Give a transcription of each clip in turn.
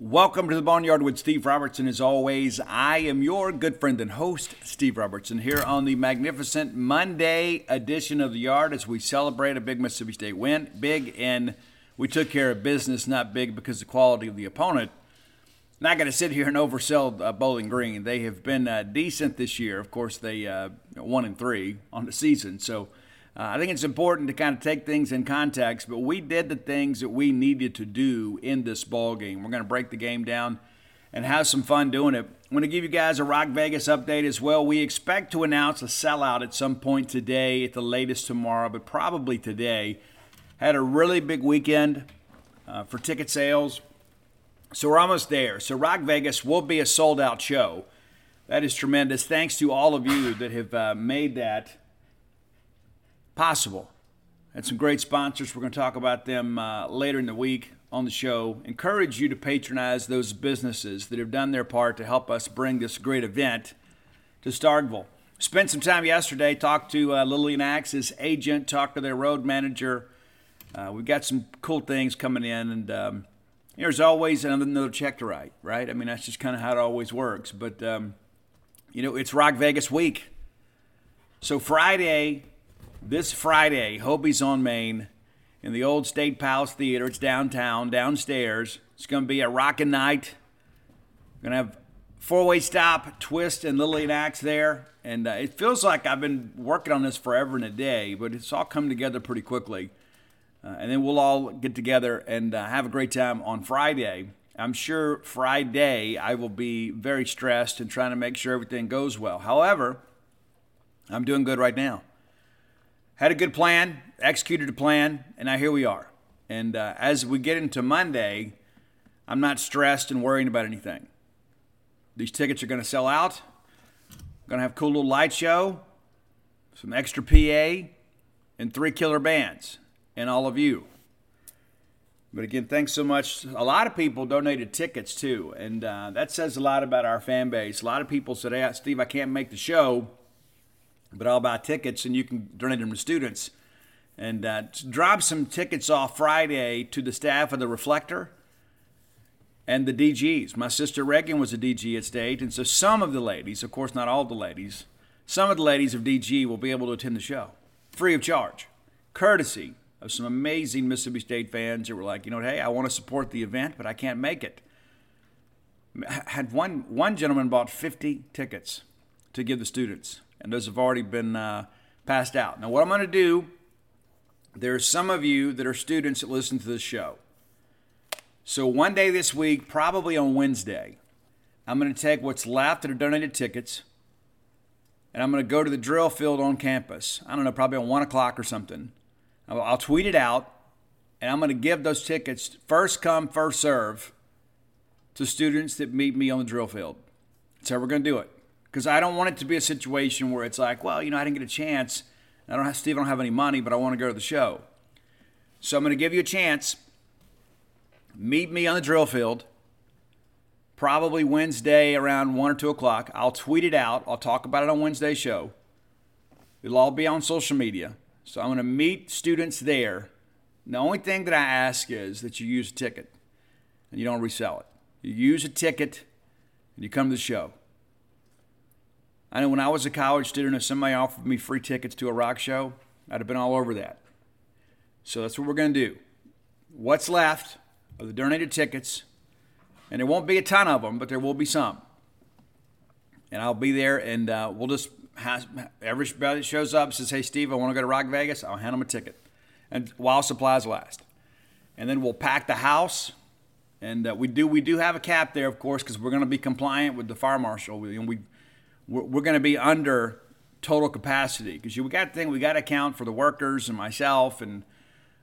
Welcome to the Boneyard with Steve Robertson. As always, I am your good friend and host, Steve Robertson, here on the magnificent Monday edition of the Yard as we celebrate a big Mississippi State win. Big, and we took care of business, not big because the quality of the opponent. Not going to sit here and oversell uh, Bowling Green. They have been uh, decent this year. Of course, they uh, one and three on the season, so uh, I think it's important to kind of take things in context, but we did the things that we needed to do in this ball game. We're going to break the game down and have some fun doing it. I'm going to give you guys a Rock Vegas update as well. We expect to announce a sellout at some point today, at the latest tomorrow, but probably today. Had a really big weekend uh, for ticket sales, so we're almost there. So Rock Vegas will be a sold out show. That is tremendous. Thanks to all of you that have uh, made that possible. Had some great sponsors. We're going to talk about them uh, later in the week on the show. Encourage you to patronize those businesses that have done their part to help us bring this great event to Starkville. Spent some time yesterday, talked to uh, Lillian Axe's agent, talked to their road manager. Uh, we've got some cool things coming in, and um, there's always another, another check to write, right? I mean, that's just kind of how it always works. But, um, you know, it's Rock Vegas week. So Friday, this Friday, Hobie's on Main in the old State Palace Theater. It's downtown, downstairs. It's going to be a rocking night. We're Going to have four way stop, twist, and Lillian Axe there. And uh, it feels like I've been working on this forever and a day, but it's all come together pretty quickly. Uh, and then we'll all get together and uh, have a great time on Friday. I'm sure Friday I will be very stressed and trying to make sure everything goes well. However, I'm doing good right now had a good plan, executed a plan, and now here we are. And uh, as we get into Monday, I'm not stressed and worrying about anything. These tickets are going to sell out. Going to have a cool little light show, some extra PA, and three killer bands, and all of you. But again, thanks so much. A lot of people donated tickets too, and uh, that says a lot about our fan base. A lot of people said, "Hey, Steve, I can't make the show." But I'll buy tickets and you can donate them to students. And uh, drop some tickets off Friday to the staff of the Reflector and the DGs. My sister Reagan was a DG at State, and so some of the ladies, of course not all the ladies, some of the ladies of DG will be able to attend the show free of charge, courtesy of some amazing Mississippi State fans who were like, you know, hey, I want to support the event, but I can't make it. Had one one gentleman bought 50 tickets to give the students and those have already been uh, passed out. Now, what I'm going to do, there are some of you that are students that listen to this show. So, one day this week, probably on Wednesday, I'm going to take what's left that are donated tickets and I'm going to go to the drill field on campus. I don't know, probably on 1 o'clock or something. I'll, I'll tweet it out and I'm going to give those tickets first come, first serve to students that meet me on the drill field. That's how we're going to do it because I don't want it to be a situation where it's like, well, you know, I didn't get a chance. I don't have Steve. I don't have any money, but I want to go to the show. So I'm going to give you a chance. Meet me on the drill field. Probably Wednesday around one or two o'clock. I'll tweet it out. I'll talk about it on Wednesday's show. It'll all be on social media. So I'm going to meet students there. The only thing that I ask is that you use a ticket and you don't resell it. You use a ticket and you come to the show. I know when I was a college student, if somebody offered me free tickets to a rock show, I'd have been all over that. So that's what we're going to do. What's left of the donated tickets, and there won't be a ton of them, but there will be some. And I'll be there, and uh, we'll just have, everybody that shows up says, "Hey, Steve, I want to go to Rock Vegas." I'll hand them a ticket, and while supplies last. And then we'll pack the house, and uh, we do we do have a cap there, of course, because we're going to be compliant with the fire marshal, and we we're, we're going to be under total capacity because we got to think we got to account for the workers and myself and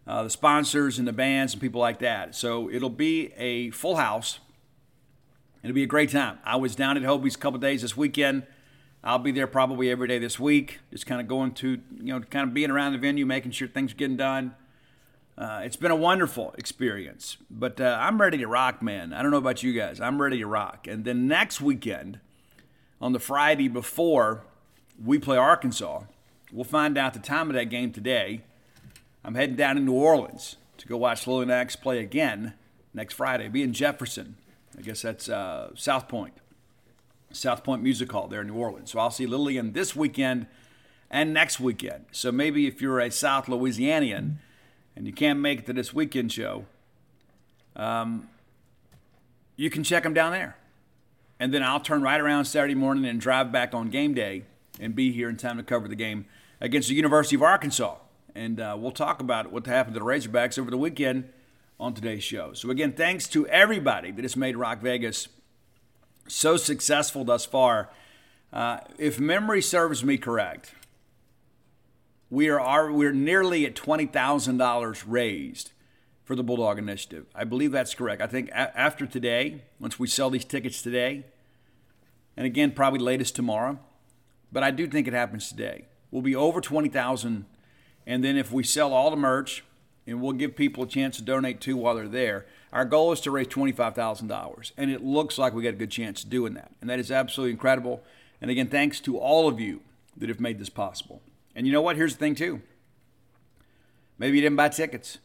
uh, the sponsors and the bands and people like that. So it'll be a full house. It'll be a great time. I was down at Hobie's a couple days this weekend. I'll be there probably every day this week, just kind of going to, you know, kind of being around the venue, making sure things are getting done. Uh, it's been a wonderful experience, but uh, I'm ready to rock, man. I don't know about you guys. I'm ready to rock. And then next weekend, on the Friday before we play Arkansas, we'll find out the time of that game today. I'm heading down to New Orleans to go watch Lily X play again next Friday. Be in Jefferson. I guess that's uh, Southport. South Point Music Hall there in New Orleans. So I'll see Lillian this weekend and next weekend. So maybe if you're a South Louisianian and you can't make it to this weekend show, um, you can check them down there. And then I'll turn right around Saturday morning and drive back on game day and be here in time to cover the game against the University of Arkansas. And uh, we'll talk about what happened to the Razorbacks over the weekend on today's show. So, again, thanks to everybody that has made Rock Vegas so successful thus far. Uh, if memory serves me correct, we are, we're nearly at $20,000 raised for the Bulldog Initiative. I believe that's correct. I think a- after today, once we sell these tickets today, and again, probably latest tomorrow, but I do think it happens today. We'll be over 20,000 and then if we sell all the merch and we'll give people a chance to donate too while they're there, our goal is to raise $25,000. And it looks like we got a good chance of doing that. And that is absolutely incredible. And again, thanks to all of you that have made this possible. And you know what? Here's the thing, too. Maybe you didn't buy tickets.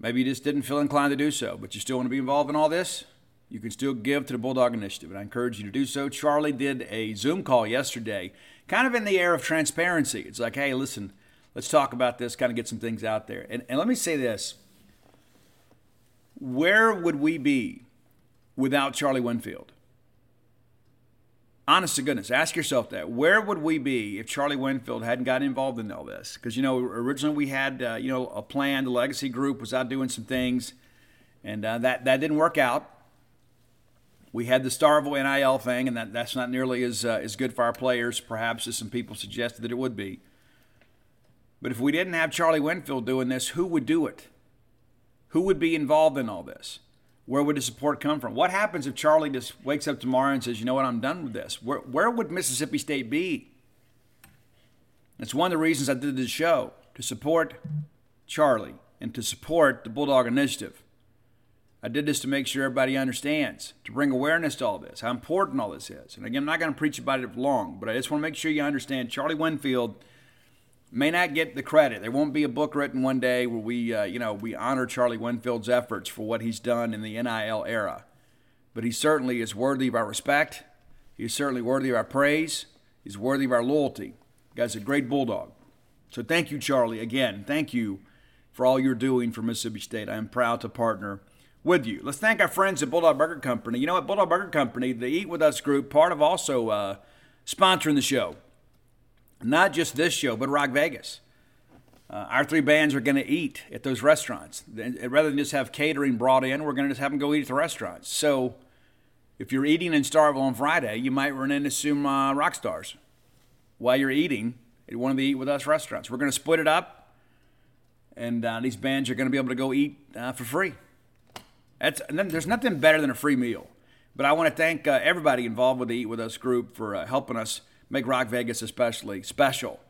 Maybe you just didn't feel inclined to do so, but you still want to be involved in all this. You can still give to the Bulldog Initiative, and I encourage you to do so. Charlie did a Zoom call yesterday, kind of in the air of transparency. It's like, hey, listen, let's talk about this, kind of get some things out there. And, and let me say this where would we be without Charlie Winfield? Honest to goodness, ask yourself that. Where would we be if Charlie Winfield hadn't gotten involved in all this? Because you know, originally we had uh, you know a plan. The Legacy Group was out doing some things, and uh, that that didn't work out. We had the Starkville NIL thing, and that, that's not nearly as uh, as good for our players, perhaps as some people suggested that it would be. But if we didn't have Charlie Winfield doing this, who would do it? Who would be involved in all this? Where would the support come from? What happens if Charlie just wakes up tomorrow and says, you know what, I'm done with this? Where, where would Mississippi State be? That's one of the reasons I did this show to support Charlie and to support the Bulldog Initiative. I did this to make sure everybody understands, to bring awareness to all this, how important all this is. And again, I'm not going to preach about it long, but I just want to make sure you understand Charlie Winfield may not get the credit. There won't be a book written one day where we, uh, you know, we honor Charlie Winfield's efforts for what he's done in the NIL era. But he certainly is worthy of our respect. He's certainly worthy of our praise. He's worthy of our loyalty. The guy's a great bulldog. So thank you, Charlie. Again, thank you for all you're doing for Mississippi State. I am proud to partner with you. Let's thank our friends at Bulldog Burger Company. You know what? Bulldog Burger Company, the Eat With Us group, part of also uh, sponsoring the show not just this show, but Rock Vegas. Uh, our three bands are going to eat at those restaurants. Rather than just have catering brought in, we're going to just have them go eat at the restaurants. So if you're eating in Starkville on Friday, you might run into some uh, rock stars while you're eating at one of the Eat With Us restaurants. We're going to split it up, and uh, these bands are going to be able to go eat uh, for free. That's, there's nothing better than a free meal. But I want to thank uh, everybody involved with the Eat With Us group for uh, helping us make Rock Vegas especially special.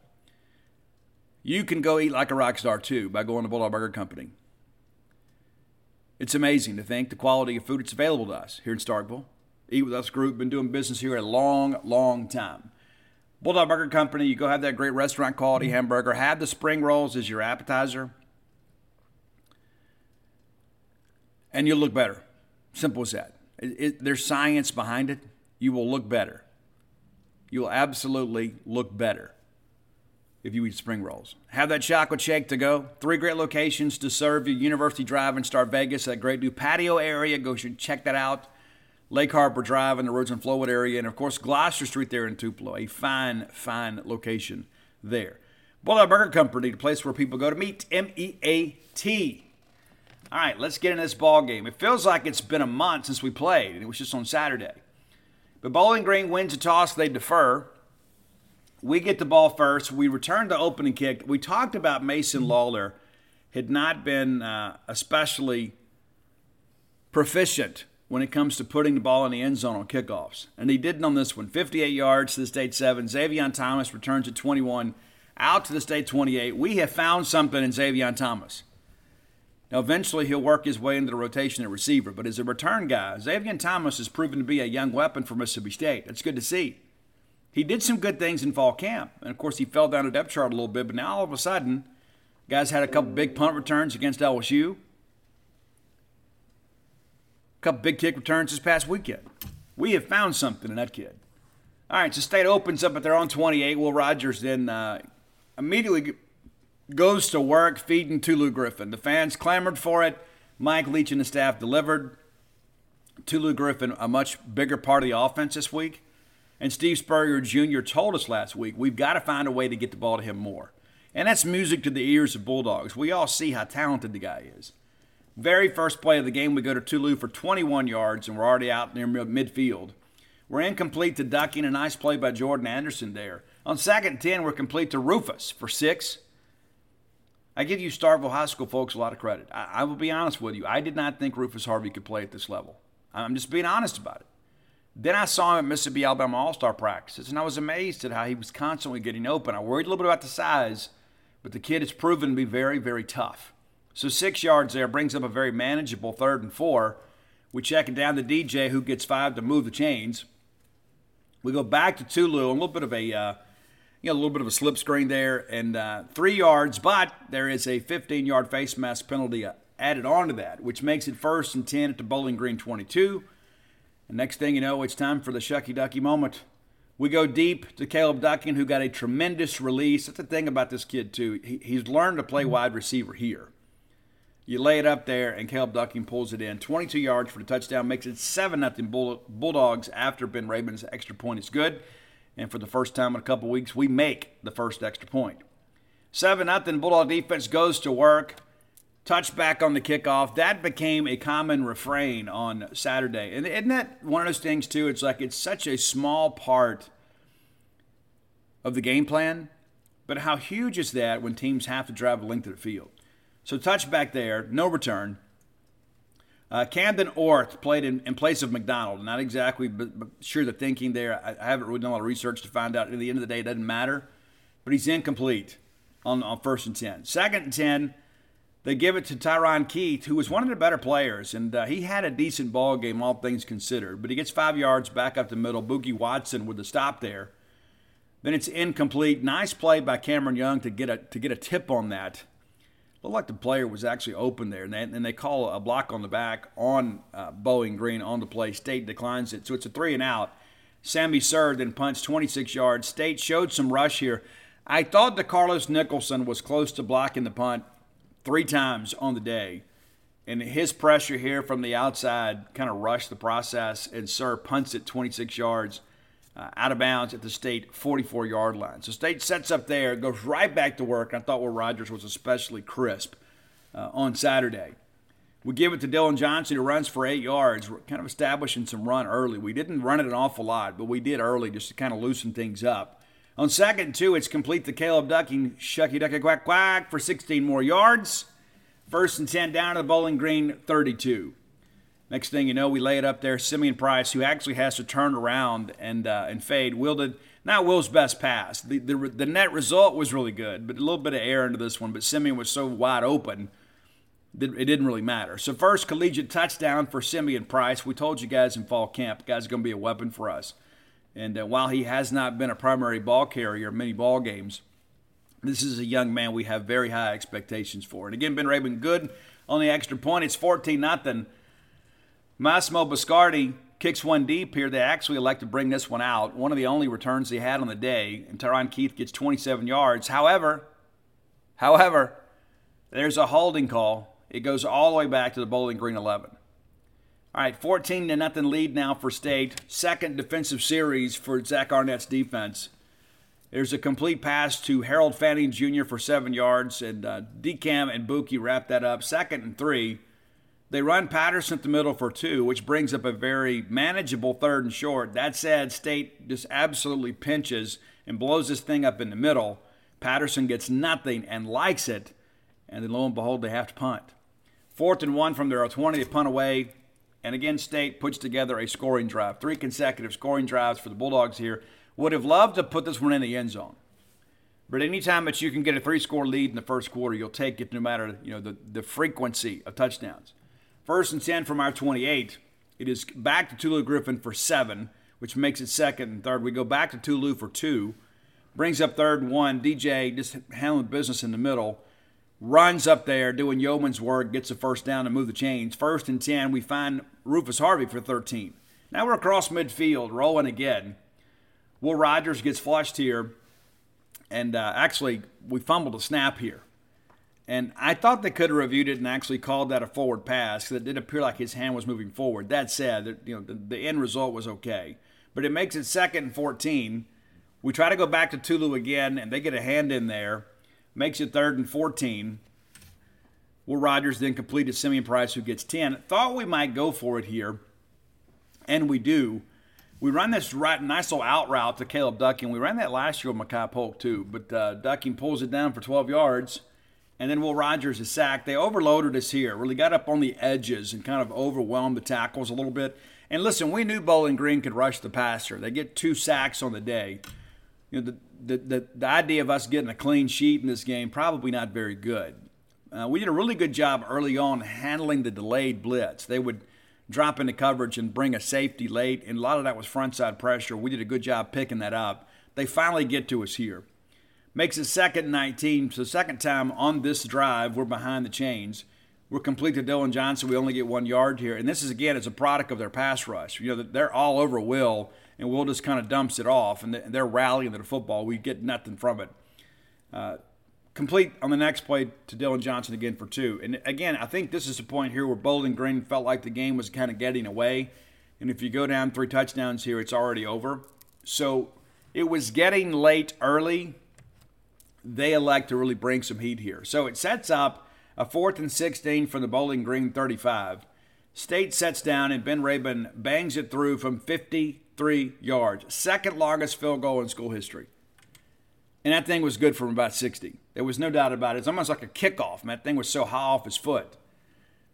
You can go eat like a rock star too by going to Bulldog Burger Company. It's amazing to think the quality of food that's available to us here in Starkville. Eat with Us Group, been doing business here a long, long time. Bulldog Burger Company, you go have that great restaurant quality mm-hmm. hamburger, have the spring rolls as your appetizer, and you'll look better. Simple as that. It, it, there's science behind it. You will look better you'll absolutely look better if you eat spring rolls. Have that chocolate shake to go. Three great locations to serve you University Drive in Star Vegas, that great new patio area. Go check that out. Lake Harbor Drive in the Roads and Flowwood area. And of course, Gloster Street there in Tupelo, a fine, fine location there. Bulldog Burger Company, the place where people go to meet. M E A T. All right, let's get in this ball game. It feels like it's been a month since we played, and it was just on Saturday. But Bowling Green wins the toss, they defer. We get the ball first. We return the opening kick. We talked about Mason Lawler had not been uh, especially proficient when it comes to putting the ball in the end zone on kickoffs. And he didn't on this one. 58 yards to the state seven. Xavier Thomas returns at 21, out to the state 28. We have found something in Xavier Thomas. Now, eventually, he'll work his way into the rotation at receiver, but as a return guy, Xavier Thomas has proven to be a young weapon for Mississippi State. That's good to see. He did some good things in fall camp, and of course, he fell down the depth chart a little bit, but now all of a sudden, guys had a couple big punt returns against LSU, a couple big kick returns this past weekend. We have found something in that kid. All right, so State opens up at their own 28. Will Rogers then uh, immediately goes to work feeding Tulu Griffin. The fans clamored for it. Mike Leach and the staff delivered. Tulu Griffin, a much bigger part of the offense this week. And Steve Spurrier Jr. told us last week we've got to find a way to get the ball to him more. And that's music to the ears of Bulldogs. We all see how talented the guy is. Very first play of the game, we go to Tulu for 21 yards, and we're already out near midfield. We're incomplete to Ducking, a nice play by Jordan Anderson there. On second 10, we're complete to Rufus for six. I give you Starkville High School folks a lot of credit. I, I, will be honest with you. I did not think Rufus Harvey could play at this level. I'm just being honest about it. Then I saw him at Mississippi Alabama All Star practices, and I was amazed at how he was constantly getting open. I worried a little bit about the size, but the kid has proven to be very, very tough. So six yards there brings up a very manageable third and four. We check it down to DJ, who gets five to move the chains. We go back to Tulu, a little bit of a uh, you know, a little bit of a slip screen there and uh, three yards, but there is a 15 yard face mask penalty uh, added on to that, which makes it first and 10 at the Bowling Green 22. And next thing you know, it's time for the Shucky Ducky moment. We go deep to Caleb Ducking, who got a tremendous release. That's the thing about this kid, too. He, he's learned to play wide receiver here. You lay it up there, and Caleb Ducking pulls it in. 22 yards for the touchdown, makes it 7 0 Bulldogs after Ben Raybon's extra point is good. And for the first time in a couple weeks, we make the first extra point. 7 0 Bulldog defense goes to work. Touchback on the kickoff. That became a common refrain on Saturday. And isn't that one of those things, too? It's like it's such a small part of the game plan, but how huge is that when teams have to drive a length of the field? So, touchback there, no return. Uh, Camden Orth played in, in, place of McDonald. Not exactly but, but sure the thinking there. I, I, haven't really done a lot of research to find out. At the end of the day, it doesn't matter. But he's incomplete on, on first and 10. Second and 10, they give it to Ta'ron Keith, who was one of the better players. And uh, he had a decent ball game, all things considered. But he gets five yards back up the middle. Bookie Watson with the stop there. Then it's incomplete. Nice play by Cameron Young to get a, to get a tip on that looked like the player was actually open there, and they, and they call a block on the back on uh, Bowling Green on the play. State declines it, so it's a three and out. Sammy Sir then punts 26 yards. State showed some rush here. I thought that Carlos Nicholson was close to blocking the punt three times on the day. And his pressure here from the outside kind of rushed the process, and Sir punts it 26 yards uh, out of bounds at the state 44 yard line. So state sets up there, goes right back to work. I thought Will Rogers was especially crisp uh, on Saturday. We give it to Dylan Johnson, who runs for eight yards. We're kind of establishing some run early. We didn't run it an awful lot, but we did early just to kind of loosen things up. On second two, it's complete to Caleb Ducking, shucky ducky quack quack for 16 more yards. First and 10 down to the Bowling Green 32. Next thing you know, we lay it up there. Simeon Price, who actually has to turn around and uh, and fade, wielded not Will's best pass. The, the the net result was really good, but a little bit of air into this one. But Simeon was so wide open, that it didn't really matter. So first collegiate touchdown for Simeon Price. We told you guys in fall camp, guy's going to be a weapon for us. And uh, while he has not been a primary ball carrier in many ball games, this is a young man we have very high expectations for. And again, Ben Raybon good on the extra point. It's 14 nothing. Massimo Biscardi kicks one deep here. They actually elect to bring this one out. One of the only returns they had on the day. And Ta'ron Keith gets 27 yards. However, however, there's a holding call. It goes all the way back to the Bowling Green 11. All right, 14 to nothing lead now for State. Second defensive series for Zach Arnett's defense. There's a complete pass to Harold Fannin Jr. for seven yards, and uh, DeCam and Bookie wrap that up. Second and three. They run Patterson at the middle for two, which brings up a very manageable third and short. That said, State just absolutely pinches and blows this thing up in the middle. Patterson gets nothing and likes it. and then lo and behold, they have to punt. Fourth and one from their 20, they punt away. And again, State puts together a scoring drive. Three consecutive scoring drives for the Bulldogs here. Would have loved to put this one in the end zone. But anytime that you can get a three-score lead in the first quarter, you'll take it no matter you know the, the frequency of touchdowns. First and 10 from our 28. It is back to Tulu Griffin for seven, which makes it second and third. We go back to Tulu for two. Brings up third and one. DJ just handling business in the middle runs up there doing yeoman's work, gets a first down to move the chains. First and 10, we find Rufus Harvey for 13. Now we're across midfield, rolling again. Will Rogers gets flushed here, and uh, actually, we fumbled a snap here. And I thought they could have reviewed it and actually called that a forward pass because it did appear like his hand was moving forward. That said, you know, the, the end result was okay. But it makes it second and 14. We try to go back to Tulu again, and they get a hand in there makes it third and 14. Will Rogers then completed Simeon Price, who gets 10. Thought we might go for it here, and we do. We run this right, nice little out route to Caleb Ducking. We ran that last year with Makai Polk, too, but uh, Ducking pulls it down for 12 yards, and then Will Rogers is sacked. They overloaded us here, really got up on the edges and kind of overwhelmed the tackles a little bit. And listen, we knew Bowling Green could rush the passer. They get two sacks on the day. You know, the, the, the, the idea of us getting a clean sheet in this game probably not very good. Uh, we did a really good job early on handling the delayed blitz. They would drop into coverage and bring a safety late, and a lot of that was frontside pressure. We did a good job picking that up. They finally get to us here. Makes it second 19. So, second time on this drive, we're behind the chains. We're complete to Dylan Johnson. We only get one yard here. And this is, again, as a product of their pass rush. You know, they're all over Will and Will just kind of dumps it off, and they're rallying to the football. We get nothing from it. Uh, complete on the next play to Dylan Johnson again for two. And again, I think this is the point here where Bowling Green felt like the game was kind of getting away. And if you go down three touchdowns here, it's already over. So it was getting late early. They elect to really bring some heat here. So it sets up a fourth and 16 from the Bowling Green 35. State sets down, and Ben Raybon bangs it through from 53 yards. Second longest field goal in school history. And that thing was good from about 60. There was no doubt about it. It's almost like a kickoff. Man, that thing was so high off his foot.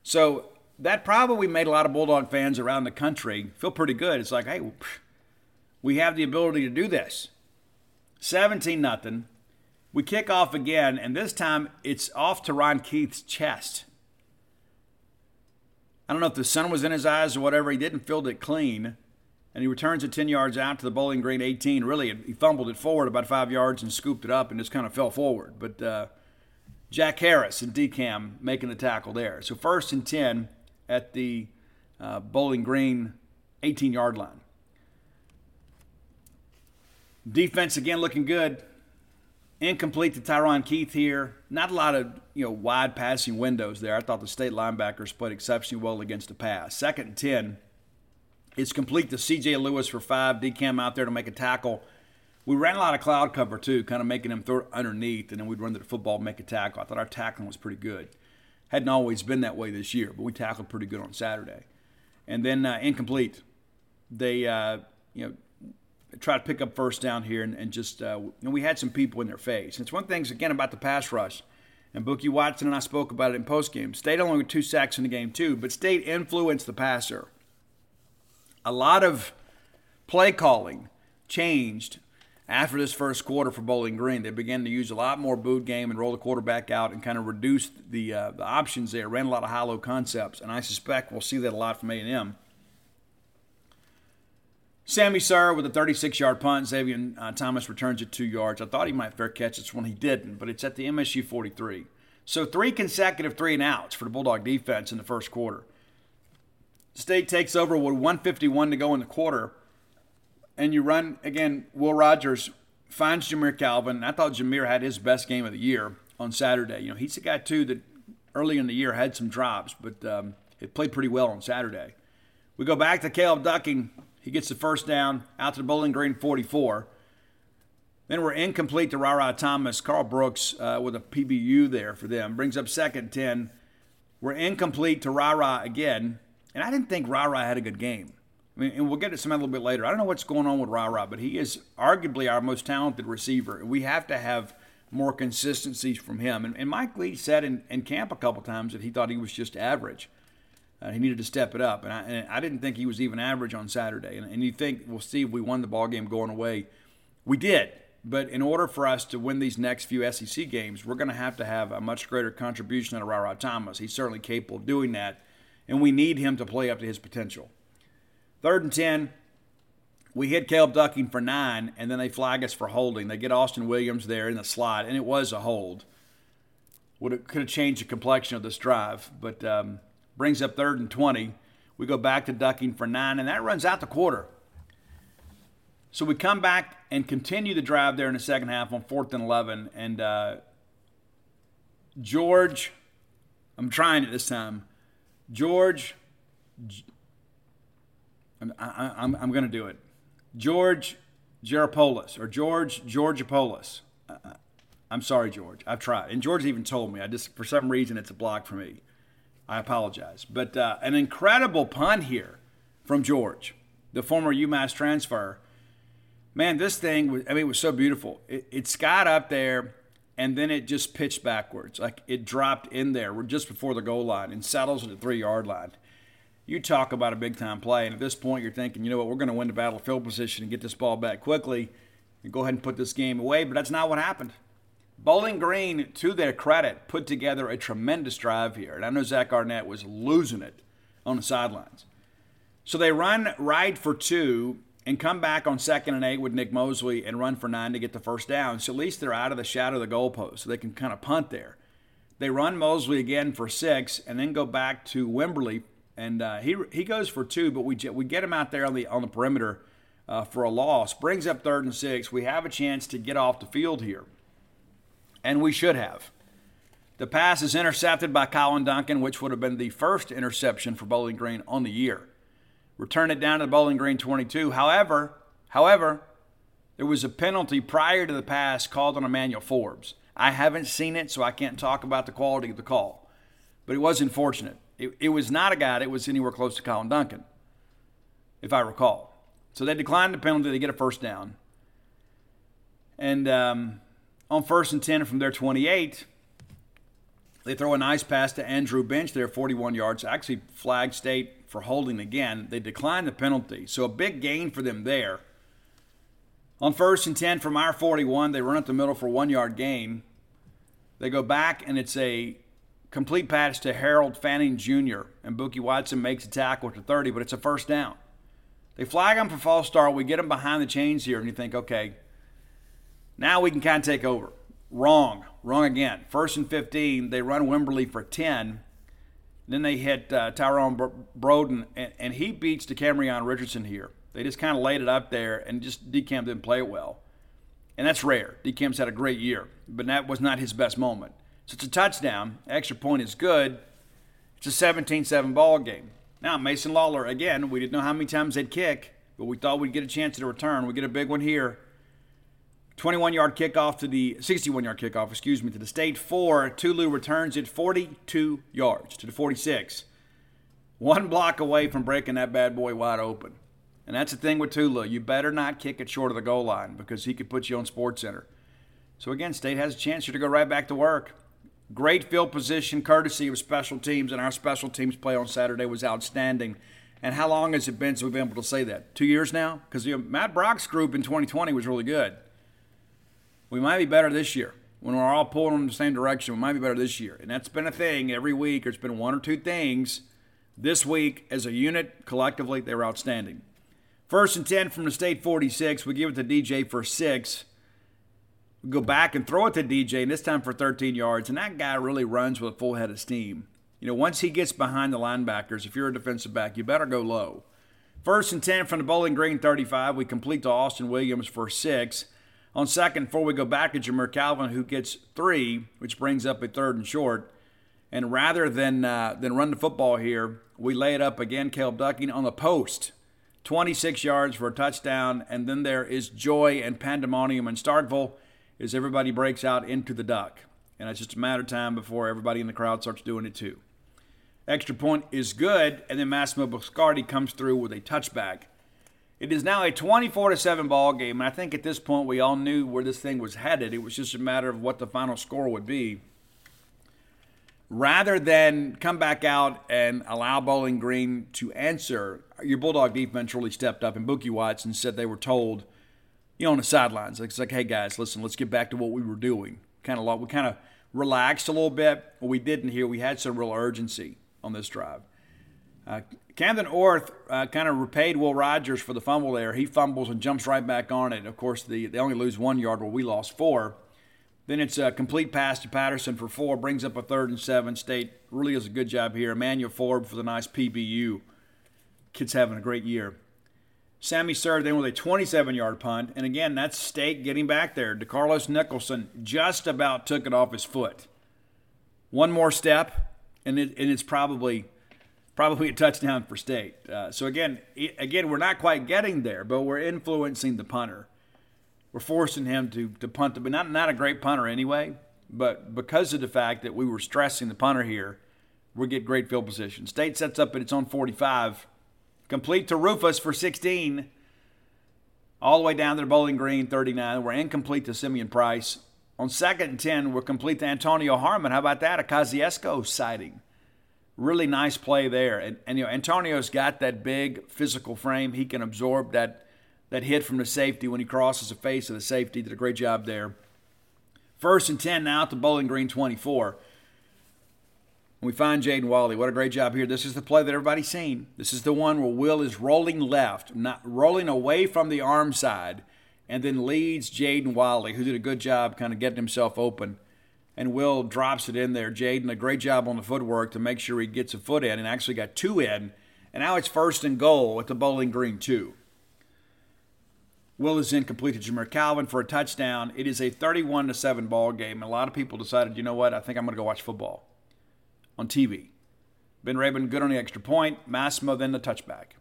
So that probably made a lot of Bulldog fans around the country feel pretty good. It's like, hey, we have the ability to do this. 17 nothing. We kick off again, and this time it's off to Ron Keith's chest. I don't know if the sun was in his eyes or whatever. He didn't field it clean and he returns it 10 yards out to the Bowling Green 18. Really, he fumbled it forward about five yards and scooped it up and just kind of fell forward. But uh, Jack Harris and DeCam making the tackle there. So first and 10 at the uh, Bowling Green 18 yard line. Defense again looking good. Incomplete to Ta'ron Keith here. Not a lot of you know wide passing windows there. I thought the state linebackers played exceptionally well against the pass. Second and 10 it's complete to C.J. Lewis for five. DeCam out there to make a tackle. We ran a lot of cloud cover too, kind of making him throw underneath, and then we'd run to the football, make a tackle. I thought our tackling was pretty good. Hadn't always been that way this year, but we tackled pretty good on Saturday. And then uh, incomplete. They, uh, you know, try to pick up first down here, and, and just uh, and we had some people in their face. And it's one thing again about the pass rush. And Bookie Watson and I spoke about it in postgame. State only with two sacks in the game too, but State influenced the passer a lot of play calling changed after this first quarter for Bowling Green. They began to use a lot more boot game and roll the quarterback out and kind of reduce the uh, the options there. Ran a lot of high-low concepts, and I suspect we'll see that a lot from A&M. Sammy Sir with a 36-yard punt. Xavier uh, Thomas returns it two yards. I thought he might fair catch this one. He didn't, but it's at the MSU 43. So three consecutive three and outs for the Bulldog defense in the first quarter. State takes over with 151 to go in the quarter, and you run again. Will Rogers finds Jamire Calvin. I thought Jamire had his best game of the year on Saturday. You know, he's a guy too that early in the year had some drops, but um, it played pretty well on Saturday. We go back to Caleb Ducking. He gets the first down out to the Bowling Green 44. Then we're incomplete to Rara Thomas. Carl Brooks uh, with a PBU there for them. Brings up second 10. We're incomplete to Rara again. And I didn't think Ra had a good game. I mean, and we'll get to some a little bit later. I don't know what's going on with Ra but he is arguably our most talented receiver. We have to have more consistency from him. And, and Mike Lee said in, in, camp a couple times that he thought he was just average. Uh, he needed to step it up, and I, and I, didn't think he was even average on Saturday. And, and you think, well, Steve, we won the ball game going away. We did, but in order for us to win these next few SEC games, we're going to have to have a much greater contribution than Rara Thomas. He's certainly capable of doing that, and we need him to play up to his potential. Third and ten, we hit Caleb Ducking for nine, and then they flag us for holding. They get Austin Williams there in the slot, and it was a hold. Would it could have changed the complexion of this drive, but um, brings up third and 20. We go back to ducking for nine, and that runs out the quarter. So we come back and continue the drive there in the second half on fourth and 11. And uh, George, I'm trying it this time. George, I'm, I'm, I'm going to do it. George Geropolis or George Georgiopolis. Uh, I'm sorry, George. I've tried. And George even told me. I just, for some reason, it's a block for me. I apologize. But uh, an incredible punt here from George, the former UMass transfer. Man, this thing, was, I mean, it was so beautiful. It, it got up there and then it just pitched backwards. Like it dropped in there just before the goal line and settles at the three yard line. You talk about a big time play. And at this point, you're thinking, you know what, we're going to win the battle field position and get this ball back quickly and go ahead and put this game away. But that's not what happened. Bowling Green, to their credit, put together a tremendous drive here. And I know Zach Arnett was losing it on the sidelines. So they run right for two and come back on second and eight with Nick Mosley and run for nine to get the first down. So at least they're out of the shadow of the goalpost, so they can kind of punt there. They run Mosley again for six and then go back to Wimberly, and uh, he he goes for two, but we we get him out there on the on the perimeter uh, for a loss. Brings up third and six. We have a chance to get off the field here and we should have. The pass is intercepted by Colin Duncan, which would have been the first interception for Bowling Green on the year. Return it down to the Bowling Green 22. However, however, there was a penalty prior to the pass called on Emmanuel Forbes. I haven't seen it, so I can't talk about the quality of the call. But it was unfortunate. It, it was not a guy that was anywhere close to Colin Duncan, if I recall. So they declined the penalty. They get a first down. And um, on first and 10 from their 28, they throw a nice pass to Andrew Bench there, 41 yards. Actually, flag state for holding again. They decline the penalty. So a big gain for them there. On first and 10 from our 41, they run up the middle for one yard gain. They go back, and it's a complete pass to Harold Fannin Jr., and Bookie Watson makes a tackle to 30, but it's a first down. They flag him for false start. We get him behind the chains here, and you think, okay, now we can kind of take over. Wrong. Wrong again. First and 15, they run Wimberly for 10. Then they hit uh, Tyrone Broden, and, and, he beats DeCamerion Richardson here. They just kind of laid it up there, and just DeCam didn't play it well. And that's rare. DeCam's had a great year, but that was not his best moment. So it's a touchdown. Extra point is good. It's a 17 7 ball game. Now, Mason Lawler, again, we didn't know how many times they'd kick, but we thought we'd get a chance to return. We get a big one here. 21 yard kickoff to the 61 yard kickoff, excuse me, to the state four. Tulu returns it 42 yards to the 46. One block away from breaking that bad boy wide open. And that's the thing with Tulu. You better not kick it short of the goal line because he could put you on Sports Center. So again, State has a chance here to go right back to work. Great field position, courtesy of special teams, and our special teams play on Saturday was outstanding. And how long has it been since we've been able to say that? Two years now? Because you know, Matt Brock's group in 2020 was really good we might be better this year. When we're all pulling in the same direction, we might be better this year. And that's been a thing every week. There's been one or two things. This week, as a unit, collectively, they were outstanding. First and 10 from the state 46. We give it to DJ for six. We go back and throw it to DJ, and this time for 13 yards. And that guy really runs with a full head of steam. You know, once he gets behind the linebackers, if you're a defensive back, you better go low. First and 10 from the Bowling Green 35. We complete to Austin Williams for six. On second, before we go back to Jamire Calvin, who gets three, which brings up a third and short. And rather than uh, than run the football here, we lay it up again. Caleb Ducking on the post, 26 yards for a touchdown. And then there is joy and pandemonium in Starkville as everybody breaks out into the duck. And it's just a matter of time before everybody in the crowd starts doing it too. Extra point is good, and then Massimo Biscardi comes through with a touchback. It is now a 24 to 7 ball game, and I think at this point we all knew where this thing was headed. It was just a matter of what the final score would be. Rather than come back out and allow Bowling Green to answer, your Bulldog defense really stepped up, and Bookie Watson said they were told, you know, on the sidelines, it's like, hey guys, listen, let's get back to what we were doing. Kind of, like we kind of relaxed a little bit. What we didn't here, we had some real urgency on this drive. Uh, Camden Orth uh, kind of repaid Will Rogers for the fumble there. He fumbles and jumps right back on it. Of course, the, they only lose one yard where we lost four. Then it's a complete pass to Patterson for four, brings up a third and seven. State really does a good job here. Emmanuel Ford for the nice PBU. Kid's having a great year. Sammy served in with a 27 yard punt. And again, that's State getting back there. DeCarlos Nicholson just about took it off his foot. One more step, and, it, and it's probably probably a touchdown for State. Uh, so again, again, we're not quite getting there, but we're influencing the punter. We're forcing him to to punt, but not not a great punter anyway. But because of the fact that we were stressing the punter here, we get great field position. State sets up at its own 45, complete to Rufus for 16, all the way down to the Bowling Green 39. We're incomplete to Simeon Price. On second and 10, we're complete to Antonio Harmon. How about that? A Kosciusko sighting really nice play there. And, and you know, Antonio's got that big physical frame. He can absorb that that hit from the safety when he crosses the face of the safety. Did a great job there. First and 10 now at the Bowling Green 24. We find Jaden Walley. What a great job here. This is the play that everybody's seen. This is the one where Will is rolling left, not rolling away from the arm side, and then leads Jaden Walley, who did a good job kind of getting himself open and Will drops it in there. Jaden, a great job on the footwork to make sure he gets a foot in and actually got two in. And now it's first and goal at the Bowling Green 2. Will is incomplete to Jamire Calvin for a touchdown. It is a 31 to 7 ball game. A lot of people decided, you know what, I think I'm going to go watch football on TV. Ben Raybon good on the extra point. Massimo then the touchback.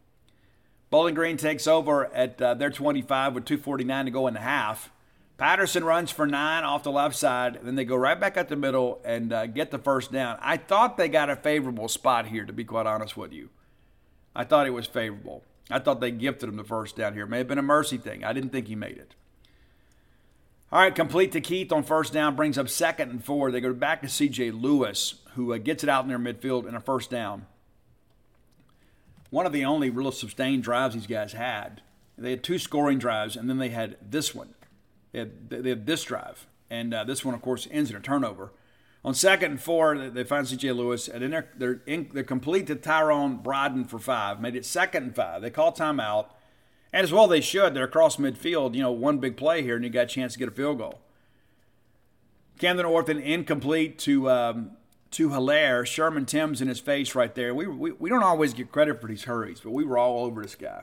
Bowling Green takes over at uh, their 25 with 2.49 to go in the half. Patterson runs for nine off the left side. Then they go right back up the middle and uh, get the first down. I thought they got a favorable spot here, to be quite honest with you. I thought it was favorable. I thought they gifted him the first down here. It may have been a mercy thing. I didn't think he made it. All right, complete to Keith on first down, brings up second and four. They go back to C.J. Lewis, who uh, gets it out in their midfield in a first down. One of the only real sustained drives these guys had. They had two scoring drives, and then they had this one. They had, they had this drive, and uh, this one, of course, ends in a turnover. On second and four, they find C.J. Lewis, and then they're they're, in, they're complete to Tyrone Broden for five. Made it second and five. They call timeout, and as well they should. They're across midfield. You know, one big play here, and you got a chance to get a field goal. Camden Orton incomplete to um, to Hilaire. Sherman Timms in his face right there. We, we we don't always get credit for these hurries, but we were all over this guy.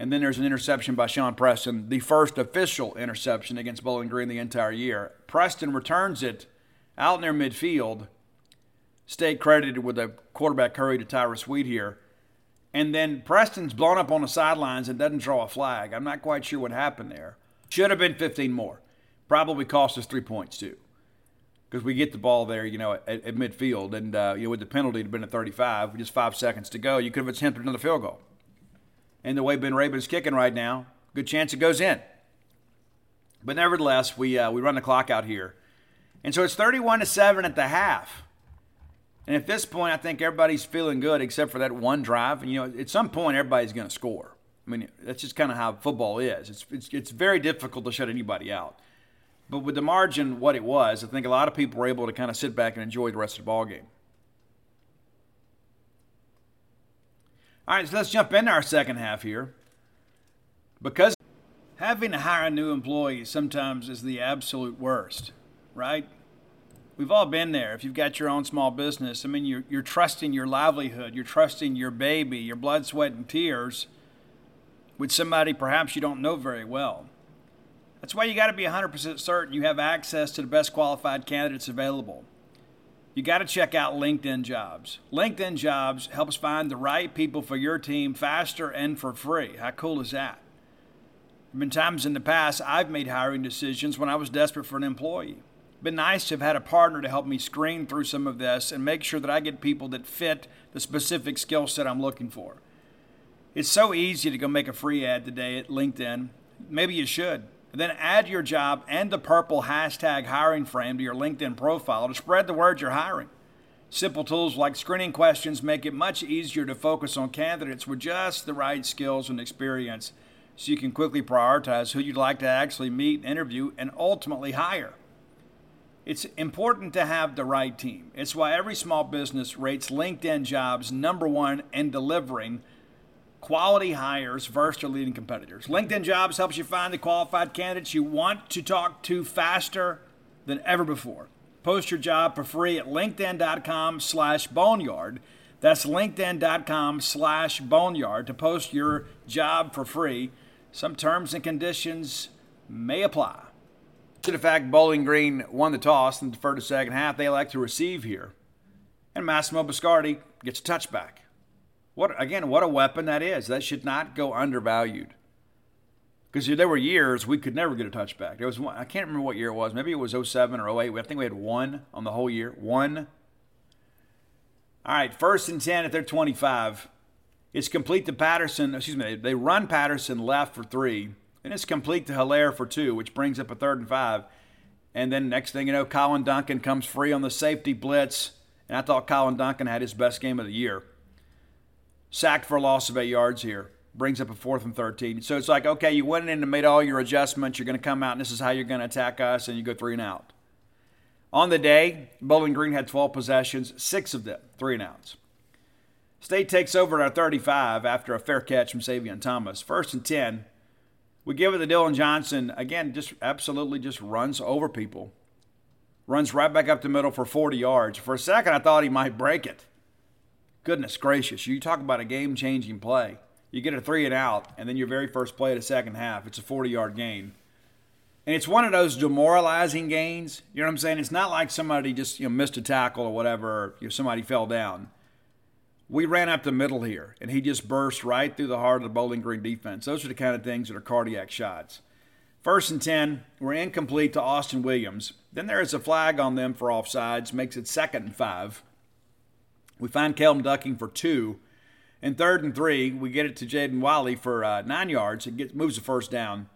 And then there's an interception by Shawn Preston, the first official interception against Bowling Green the entire year. Preston returns it out near midfield. State credited with a quarterback hurry to Tyrus Wheat here. And then Preston's blown up on the sidelines and doesn't draw a flag. I'm not quite sure what happened there. Should have been 15 more. Probably cost us three points too. Because we get the ball there, you know, at, at midfield, and uh, you know, with the penalty, it'd been a 35, with just five seconds to go. You could have attempted another field goal and the way Ben Raybon's kicking right now, good chance it goes in. But nevertheless, we uh, we run the clock out here, and so it's 31 to seven at the half. And at this point, I think everybody's feeling good except for that one drive. And you know, at some point, everybody's going to score. I mean, that's just kind of how football is. It's, it's it's very difficult to shut anybody out. But with the margin what it was, I think a lot of people were able to kind of sit back and enjoy the rest of the ball game. All right, so let's jump into our second half here. Because having to hire a new employee sometimes is the absolute worst, right? We've all been there. If you've got your own small business, I mean, you're, you're trusting your livelihood, you're trusting your baby, your blood, sweat, and tears with somebody perhaps you don't know very well. That's why you got to be 100% certain you have access to the best qualified candidates available you got to check out LinkedIn Jobs. LinkedIn Jobs helps find the right people for your team faster and for free. How cool is that? There have been times in the past I've made hiring decisions when I was desperate for an employee. Been nice to have had a partner to help me screen through some of this and make sure that I get people that fit the specific skill set I'm looking for. It's so easy to go make a free ad today at LinkedIn. Maybe you should. Then add your job and the purple hashtag hiring frame to your LinkedIn profile to spread the word you're hiring. Simple tools like screening questions make it much easier to focus on candidates with just the right skills and experience so you can quickly prioritize who you'd like to actually meet, interview, and ultimately hire. It's important to have the right team. It's why every small business rates LinkedIn jobs number one in delivering quality hires versus your leading competitors. LinkedIn Jobs helps you find the qualified candidates you want to talk to faster than ever before. Post your job for free at linkedin.com slash boneyard. That's linkedin.com slash boneyard to post your job for free. Some terms and conditions may apply. To the fact Bowling Green won the toss and deferred to second half, they elect to receive here. And Massimo Biscardi gets a touchback. What again? What a weapon that is. That should not go undervalued. Because there were years we could never get a touchback. There was one, I can't remember what year it was. Maybe it was 07 or 08. I think we had one on the whole year. One. All right, first and 10 at their 25. It's complete to Patterson. Excuse me. They run Patterson left for three. And it's complete to Hilaire for two, which brings up a third and five. And then next thing you know, Colin Duncan comes free on the safety blitz. And I thought Colin Duncan had his best game of the year sacked for a loss of eight yards here. Brings up a fourth and 13. So it's like, okay, you went in and made all your adjustments. You're going to come out, and this is how you're going to attack us, and you go three and out. On the day, Bowling Green had 12 possessions, six of them, three and outs. State takes over at our 35 after a fair catch from Zavion Thomas. First and 10. We give it to Dillon Johnson. Again, just absolutely just runs over people. Runs right back up the middle for 40 yards. For a second, I thought he might break it. Goodness gracious, you talk about a game changing play. You get a three and out, and then your very first play of the second half, it's a 40 yard gain. And it's one of those demoralizing gains. You know what I'm saying? It's not like somebody just you know, missed a tackle or whatever, or you know, somebody fell down. We ran up the middle here, and he just burst right through the heart of the Bowling Green defense. Those are the kind of things that are cardiac shots. First and 10, we're incomplete to Austin Williams. Then there is a flag on them for offsides, makes it second and five. We find Caleb Ducking for two. And third and three, we get it to Jaden Walley for uh, nine yards. It gets, moves the first down.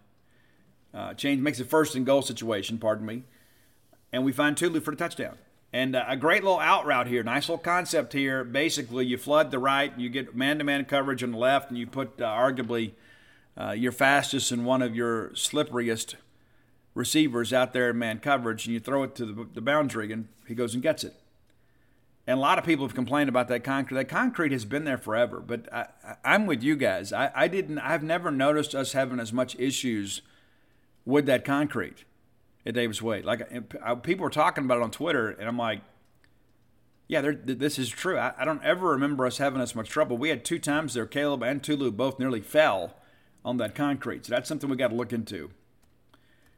Uh, change makes it first and goal situation, pardon me. And we find Tulu for the touchdown. And uh, a great little out route here. Nice little concept here. Basically, you flood the right, you get man to man coverage on the left, and you put uh, arguably uh, your fastest and one of your slipperiest receivers out there in man coverage, and you throw it to the, the boundary, and he goes and gets it. And a lot of people have complained about that concrete. That concrete has been there forever, but I, am with you guys. I, I didn't. I've never noticed us having as much issues with that concrete at Davis Wade. Like people were talking about it on Twitter, and I'm like, yeah, this is true. I, I, don't ever remember us having as much trouble. We had two times there, Caleb and Tulu both nearly fell on that concrete. So that's something we got to look into.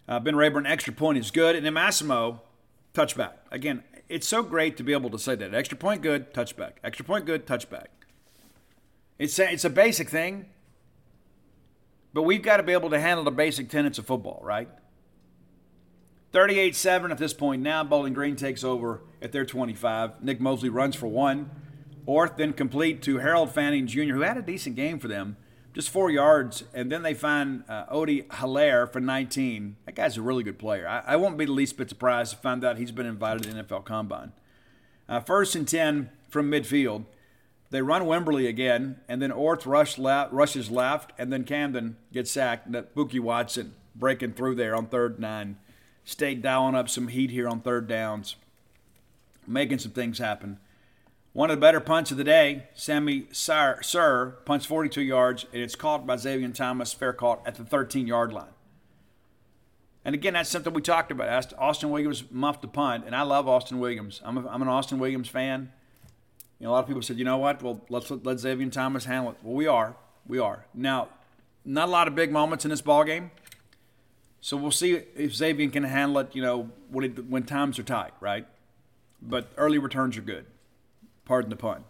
Uh, ben Raybon extra point is good, and then Massimo touchback again it's so great to be able to say that. Extra point good, touchback. Extra point good, touchback. It's a, it's a basic thing, but we've got to be able to handle the basic tenets of football, right? 38 7 at this point now. Bowling Green takes over at their 25. Nick Mosley runs for one. Orth then complete to Harold Fannin Jr., who had a decent game for them just four yards, and then they find uh, Odie Hilaire for 19. That guy's a really good player. I, I, won't be the least bit surprised to find out he's been invited to the NFL Combine. Uh, first and 10 from midfield. They run Wimberly again, and then Orth rush left, rushes left, and then Camden gets sacked. Bookie Watson breaking through there on third nine. State dialing up some heat here on third downs, making some things happen. One of the better punts of the day, Sammy Sir, Sir punts 42 yards, and it's caught by Xavier Thomas, fair caught at the 13 yard line. And again, that's something we talked about. Austin Williams muffed the punt, and I love Austin Williams. I'm, a, I'm an Austin Williams fan. You know, a lot of people said, you know what? Well, let's let, let Xavier Thomas handle it. Well, we are. We are. Now, not a lot of big moments in this ball game. So we'll see if Xavier can handle it, you know, when, it, when times are tight, right? But early returns are good. Pardon the pun.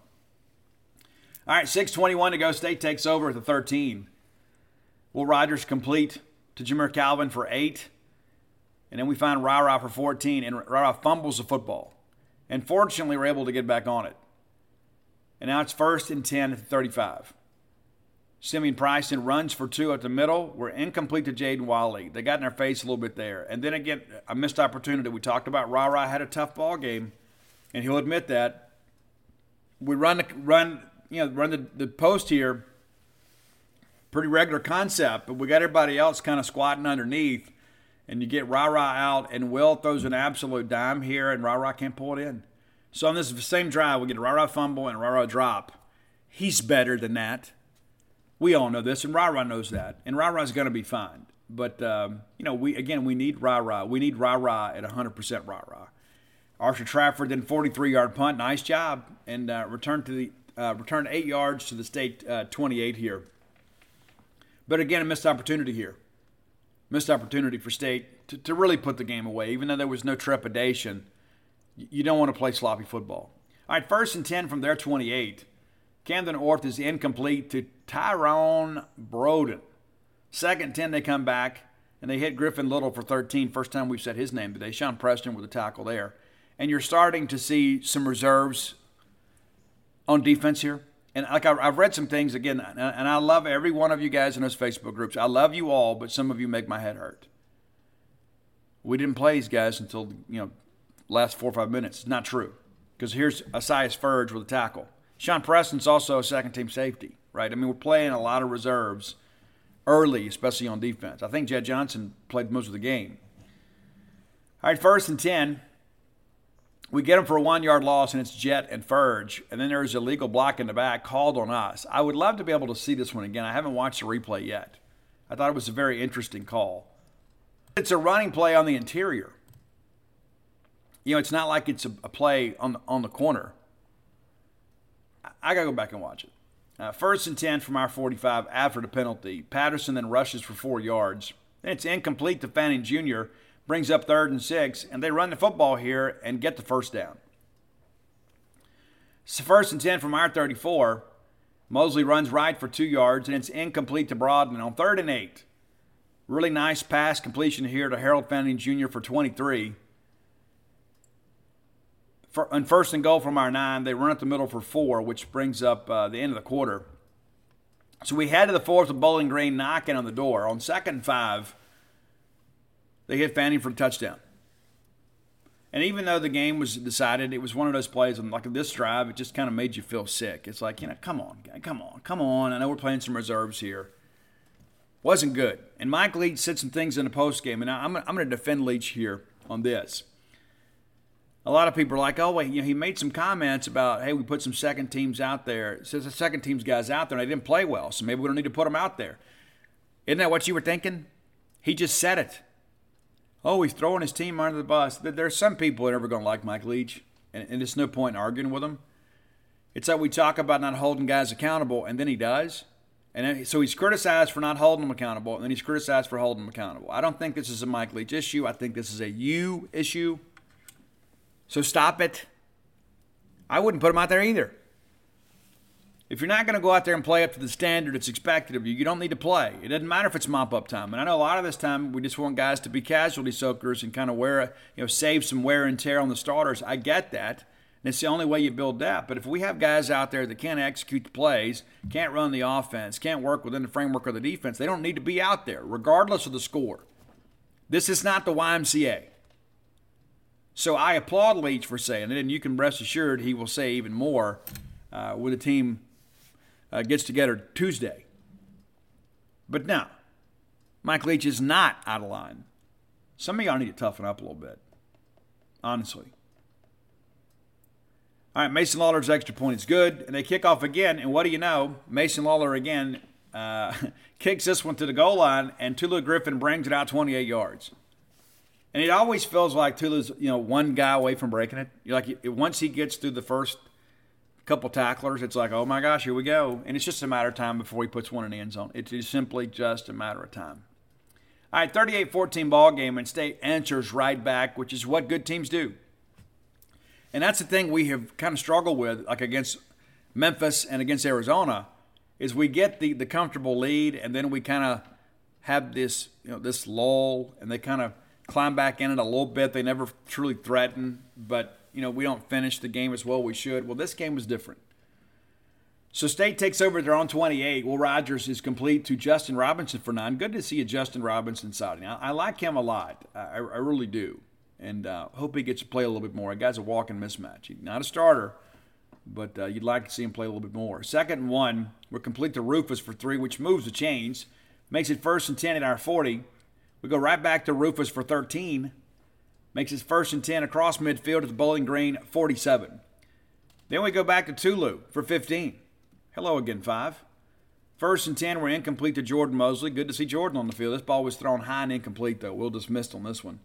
All right, 621 to go. State takes over at the 13. Will Rogers complete to Jamire Calvin for eight. And then we find Rara for 14. And Rara fumbles the football. And fortunately, we're able to get back on it. And now it's first and 10 at the 35. Simeon Price and runs for two at the middle. We're incomplete to Jaden Walley. They got in our face a little bit there. And then again, a missed opportunity. We talked about Ra Ra had a tough ball game, and he'll admit that. We run the run, you know, run the, the post here. Pretty regular concept, but we got everybody else kind of squatting underneath, and you get Ra Ra out, and Will throws an absolute dime here, and Ra Ra can't pull it in. So on this same drive, we get a Ra Ra fumble and a Ra Ra drop. He's better than that. We all know this, and Ra Ra knows that. And Ra Ra's going to be fine. But, um, you know, we again, we need Ra Ra. We need Ra Ra at 100% Ra Ra. Archer Trafford then 43 yard punt. Nice job. And uh, returned to the uh, returned eight yards to the state uh, 28 here. But again, a missed opportunity here. Missed opportunity for state to, to really put the game away, even though there was no trepidation. You don't want to play sloppy football. All right, first and 10 from their 28. Camden Orth is incomplete to Tyrone Broden. Second 10, they come back and they hit Griffin Little for 13. First time we've said his name today. Shawn Preston with a tackle there. And you're starting to see some reserves on defense here. And like I've read some things again, and I love every one of you guys in those Facebook groups. I love you all, but some of you make my head hurt. We didn't play these guys until you know last four or five minutes. It's not true because here's Asias Furge with a tackle. Shawn Preston's also a second team safety, right? I mean, we're playing a lot of reserves early, especially on defense. I think Jett Johnson played most of the game. All right, first and 10. We get them for a one yard loss, and it's Jet and Furge. And then there's a legal block in the back called on us. I would love to be able to see this one again. I haven't watched the replay yet. I thought it was a very interesting call. It's a running play on the interior. You know, it's not like it's a, play on the, on the corner. I got to go back and watch it. Uh, first and 10 from our 45 after the penalty. Patterson then rushes for four yards. It's incomplete to Fannin Jr., brings up third and six, and they run the football here and get the first down. So first and 10 from our 34. Mosley runs right for two yards, and it's incomplete to Broadman on third and eight. Really nice pass completion here to Harold Fannin Jr. for 23 for, first and goal from our nine, they run up the middle for four, which brings up uh, the end of the quarter. So we head to the fourth with Bowling Green knocking on the door. On second five, they hit Fannin for a touchdown. And even though the game was decided, it was one of those plays, and like this drive, it just kind of made you feel sick. It's like, you know, come on, come on, come on. I know we're playing some reserves here. Wasn't good. And Mike Leach said some things in the post game, and I'm, I'm going to defend Leach here on this a lot of people are like, oh, wait, you know, he made some comments about, hey, we put some second teams out there. It says the second teams guys out there and they didn't play well, so maybe we don't need to put them out there. Isn't that what you were thinking? He just said it. Oh, he's throwing his team under the bus. There's some people that are never going to like Mike Leach, and, and there's no point in arguing with him. It's like we talk about not holding guys accountable, and then he does. And so he's criticized for not holding them accountable, and then he's criticized for holding them accountable. I don't think this is a Mike Leach issue. I think this is a you issue. So stop it. I wouldn't put him out there either. If you're not going to go out there and play up to the standard that's expected of you, you don't need to play. It doesn't matter if it's mop up time. And I know a lot of this time we just want guys to be casualty soakers and kind of wear, you know, save some wear and tear on the starters. I get that. And it's the only way you build depth. But if we have guys out there that can't execute the plays, can't run the offense, can't work within the framework of the defense, they don't need to be out there, regardless of the score. This is not the YMCA. So I applaud Leach for saying it, and you can rest assured he will say even more uh, when the team uh, gets together Tuesday. But now, Mike Leach is not out of line. Some of y'all need to toughen up a little bit, honestly. All right, Mason Lawler's extra point is good, and they kick off again. And what do you know? Mason Lawler again uh, kicks this one to the goal line, and Tulu Griffin brings it out 28 yards. And it always feels like Tulu's, you know, one guy away from breaking it. You're like once he gets through the first couple tacklers, it's like, oh my gosh, here we go. And it's just a matter of time before he puts one in the end zone. It is simply just a matter of time. All right, 38-14 ball game, and State answers right back, which is what good teams do. And that's the thing we have kind of struggled with, like against Memphis and against Arizona, is we get the the comfortable lead, and then we kind of have this, you know, this lull, and they kind of climb back in it a little bit. They never truly threaten, but you know we don't finish the game as well we should. Well, this game was different. So State takes over their own 28. Will Rogers is complete to Justin Robinson for nine. Good to see a Justin Robinson sighting. I, I like him a lot. I, I really do. And uh, hope he gets to play a little bit more. A guy's a walking mismatch. He's not a starter, but uh, you'd like to see him play a little bit more. Second and one, we're complete to Rufus for three, which moves the chains. Makes it first and 10 at our 40. We go right back to Rufus for 13. Makes his first and 10 across midfield at the Bowling Green 47. Then we go back to Tulu for 15. Hello again, five. First and 10 were incomplete to Jordan Mosley. Good to see Jordan on the field. This ball was thrown high and incomplete, though. We'll dismiss on this one.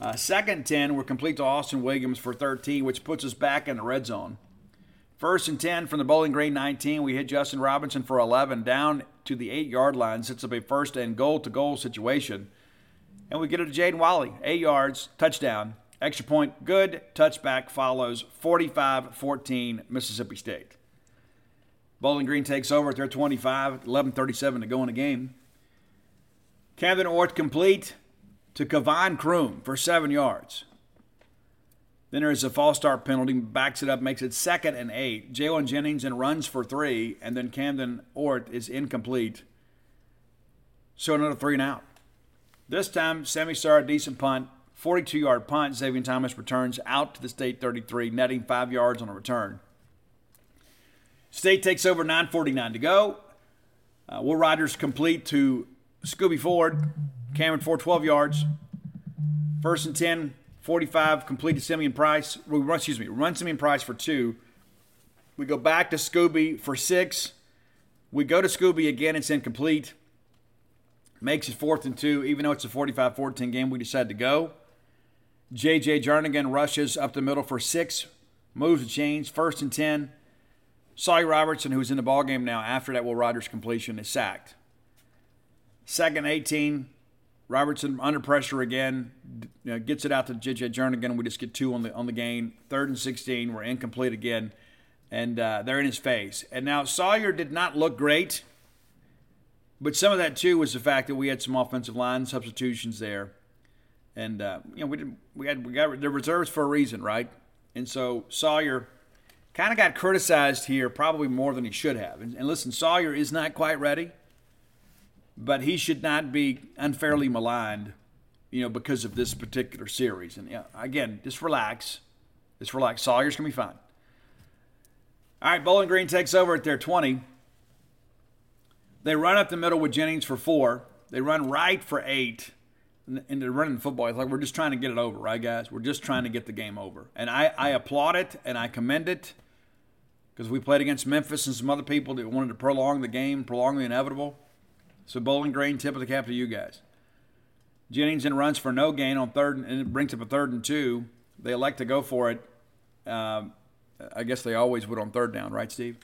Uh, second 10 were complete to Austin Williams for 13, which puts us back in the red zone. First and 10 from the Bowling Green 19. We hit Justin Robinson for 11 down to the eight yard line. Sets up a first and goal to goal situation. And we get it to Jaden Walley. Eight yards, touchdown. Extra point, good. Touchback follows 45 14 Mississippi State. Bowling Green takes over at their 25, 11.37 to go in the game. Camden Orth complete to Kavan Kroom for seven yards. Then there's a false start penalty, backs it up, makes it second and eight. Jalen Jennings and runs for three, and then Camden Orth is incomplete. So another three and out. This time, Semi Star, decent punt, 42 yard punt. Xavier Thomas returns out to the state 33, netting five yards on a return. State takes over 9.49 to go. Uh, Will Rogers complete to Scooby Ford. Cameron Ford, 12 yards. First and 10, 45, complete to Simeon Price. We run, excuse me, run Simeon Price for two. We go back to Scooby for six. We go to Scooby again. It's incomplete. Makes it fourth and two. Even though it's a 45 14 game, we decide to go. J.J. Jernigan rushes up the middle for six. Moves the chains. First and 10. Sawyer Robertson, who's in the ball game now after that Will Rogers completion, is sacked. Second 18. Robertson under pressure again, you know, gets it out to J.J. Jernigan. We just get two on the on the gain. Third and 16. We're incomplete again, and uh, they're in his face. And now Sawyer did not look great, but some of that too was the fact that we had some offensive line substitutions there, and uh, you know we did we had we got the reserves for a reason, right? And so Sawyer kind of got criticized here, probably more than he should have. And, and listen, Sawyer is not quite ready but he should not be unfairly maligned, you know, because of this particular series. And yeah, again, just relax. Just relax. Sawyer's gonna be fine. All right, Bowling Green takes over at their 20. They run up the middle with Jennings for four. They run right for eight. And they're running the football. It's like we're just trying to get it over, right, guys? We're just trying to get the game over. And I, I applaud it and I commend it because we played against Memphis and some other people that wanted to prolong the game, prolong the inevitable. So Bowling Green, tip of the cap to you guys. Jennings in runs for no gain on third, and it brings up a third and two. They elect to go for it. Uh, I guess they always would on third down, right, Steve?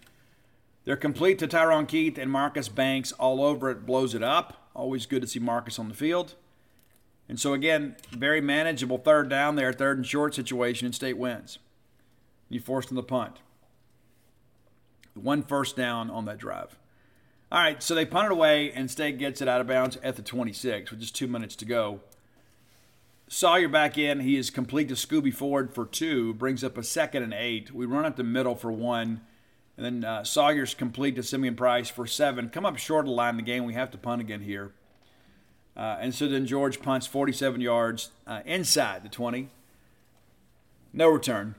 They're complete to Tyrone Keith and Marcus Banks all over it, blows it up. Always good to see Marcus on the field. And so, again, very manageable third down there, third and short situation, and state wins. You forced them to punt. One first down on that drive. All right, so they punt it away, and State gets it out of bounds at the 26 with just two minutes to go. Sawyer back in. He is complete to Scooby Ford for two, brings up a second and eight. We run up the middle for one, and then uh, Sawyer's complete to Simeon Price for seven. Come up short of the line in the game. We have to punt again here. Uh, and so then George punts 47 yards uh, inside the 20. No return.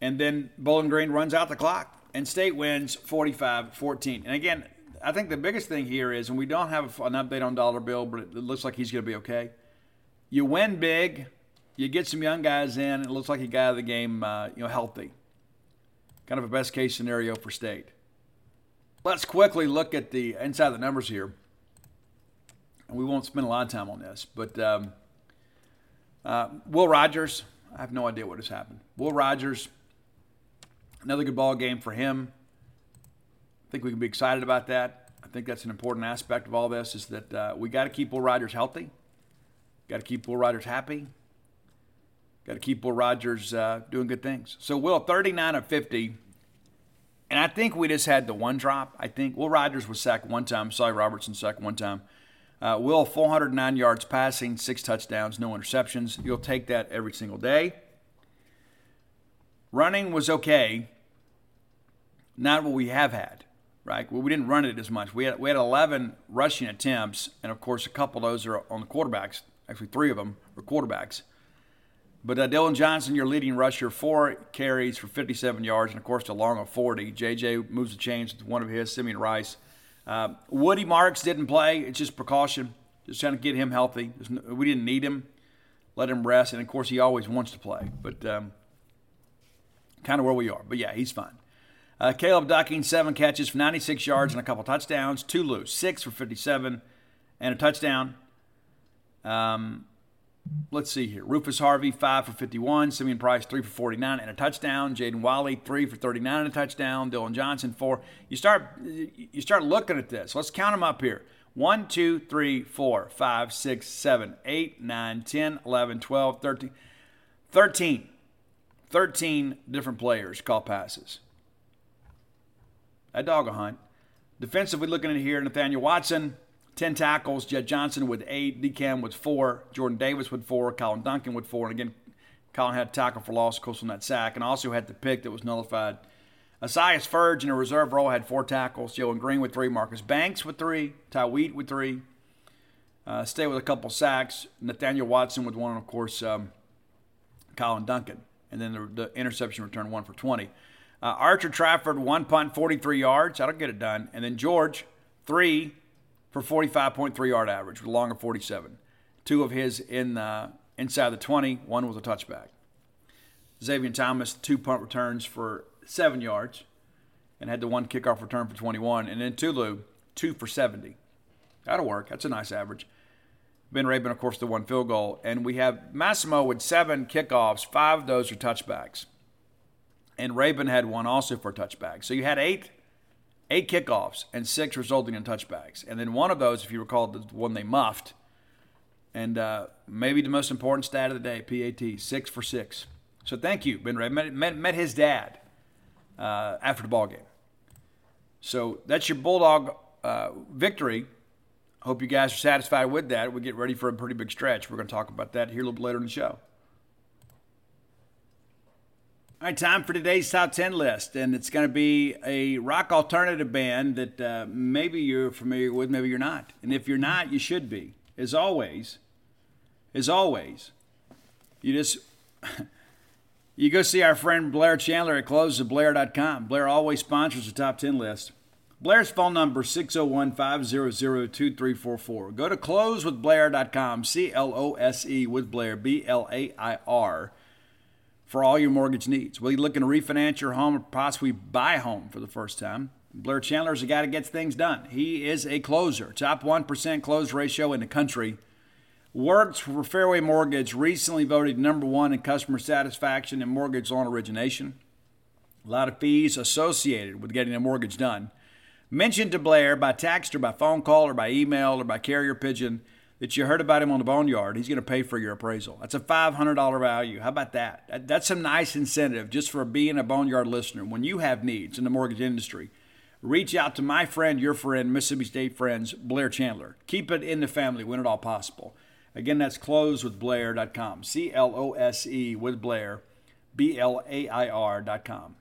And then Bowling Green runs out the clock, and State wins 45 14. And again, I think the biggest thing here is, and we don't have an update on Dollar Bill, but it looks like he's going to be okay. You win big, you get some young guys in. and It looks like you got out of the game, uh, you know, healthy. Kind of a best case scenario for state. Let's quickly look at the inside of the numbers here. And we won't spend a lot of time on this, but um, uh, Will Rogers. I have no idea what has happened. Will Rogers, another good ball game for him. I think we can be excited about that. I think that's an important aspect of all this is that uh, we got to keep Will Riders healthy. Got to keep Will Riders happy. Got to keep Will Rogers uh, doing good things. So Will, 39 of 50. And I think we just had the one drop. I think Will Rogers was sacked one time. Sorry, Robertson sacked one time. Uh, Will, 409 yards passing, six touchdowns, no interceptions. You'll take that every single day. Running was okay. Not what we have had. right? Well, we didn't run it as much. We had we had 11 rushing attempts, and of course, a couple of those are on the quarterbacks. Actually, three of them were quarterbacks. But uh, Dillon Johnson, your leading rusher, four carries for 57 yards, and of course, the long of 40. JJ moves the chains with one of his. Simeon Rice. Uh, Woody Marks didn't play. It's just precaution, just trying to get him healthy. We didn't need him. Let him rest, and of course, he always wants to play. But um, kind of where we are. But yeah, he's fine. Uh, Caleb Ducking, seven catches for 96 yards and a couple touchdowns. Two loose, six for 57 and a touchdown. Um, let's see here. Rufus Harvey, five for 51. Simeon Price, three for 49 and a touchdown. Jaden Walley, three for 39 and a touchdown. Dillon Johnson, four. You start, you start looking at this. Let's count them up here. 1, 2, 3, 4, 5, 6, 7, 8, 9, 10, 11, 12, 13. 13. 13 different players call passes. A dog a hunt. Defensively looking at here, Nathaniel Watson, 10 tackles. Jett Johnson with eight. DeCam with four. Jordan Davis with four. Colin Duncan with four. And again, Colin had a tackle for loss, of course, on that sack, and also had the pick that was nullified. Asias Furge in a reserve role had four tackles. Joe and Green with three. Marcus Banks with three. Ty Wheat with three. Uh, stay with a couple sacks. Nathaniel Watson with one, and of course, um, Colin Duncan. And then the, the interception return, one for 20. Uh, Archer Trafford, one punt, 43 yards. That'll get it done. And then George, three for 45.3 yard average, with a longer 47. Two of his in uh, inside the 20. One was a touchback. Xavier Thomas, two punt returns for seven yards, and had the one kickoff return for 21. And then Tulu, two for 70. That'll work. That's a nice average. Ben Raybon, of course, the one field goal. And we have Massimo with seven kickoffs. Five of those are touchbacks and Raybon had one also for a touchback. So you had eight eight kickoffs and six resulting in touchbacks. And then one of those, if you recall, the one they muffed. And uh, maybe the most important stat of the day, PAT, six for six. So thank you, Ben Raybon. Met, met, met his dad uh, after the ball game. So that's your Bulldog uh, victory. Hope you guys are satisfied with that. We get ready for a pretty big stretch. We're going to talk about that here a little bit later in the show. All right, time for today's top 10 list. And it's going to be a rock alternative band that uh, maybe you're familiar with, maybe you're not. And if you're not, you should be. As always, as always, you just. you go see our friend Blair Chandler at closewithblair.com. Blair always sponsors the top 10 list. Blair's phone number 601 500 2344. Go to closewithblair.com, C L O S E with Blair, B L A I R for all your mortgage needs. Whether you're looking to refinance your home or possibly buy a home for the first time, Blair Chandler is a guy that gets things done. He is a closer, top 1% close ratio in the country. Works for Fairway Mortgage, recently voted number one in customer satisfaction and mortgage loan origination. A lot of fees associated with getting a mortgage done. Mentioned to Blair by text or by phone call or by email or by carrier pigeon that you heard about him on the boneyard, he's going to pay for your appraisal. That's a $500 value. How about that? That's a nice incentive just for being a boneyard listener. When you have needs in the mortgage industry, reach out to my friend, your friend, Mississippi State friends, Blair Chandler. Keep it in the family when at all possible. Again, that's closewithblair.com. C L O S E with Blair, B L A I R.com.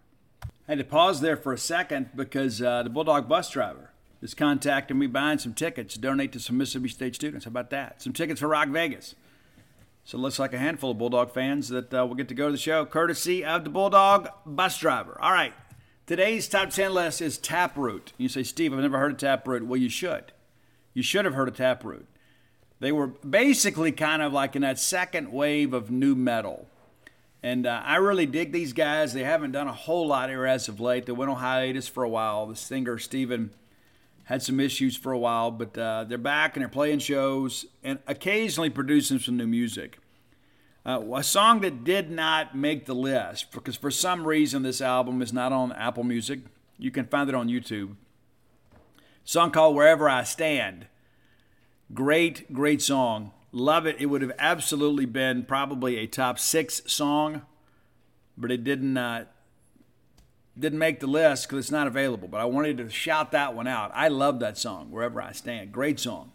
I had to pause there for a second because uh, the Bulldog bus driver is contacting me buying some tickets to donate to some Mississippi State students. How about that? Some tickets for Rock Vegas. So it looks like a handful of Bulldog fans that uh, will get to go to the show, courtesy of the Bulldog bus driver. All right. Today's top 10 list is Taproot. You say, Steve, I've never heard of Taproot. Well, you should. You should have heard of Taproot. They were basically kind of like in that second wave of nu metal. And uh, I really dig these guys. They haven't done a whole lot here as of late. They went on hiatus for a while. The singer, Stephen had some issues for a while, but uh, they're back and they're playing shows and occasionally producing some new music. Uh, a song that did not make the list because for some reason this album is not on Apple Music. You can find it on YouTube. A song called Wherever I Stand. Great, great song. Love it. It would have absolutely been probably a top six song, but it didn't. Uh, didn't make the list because it's not available, but I wanted to shout that one out. I love that song, Wherever I Stand. Great song.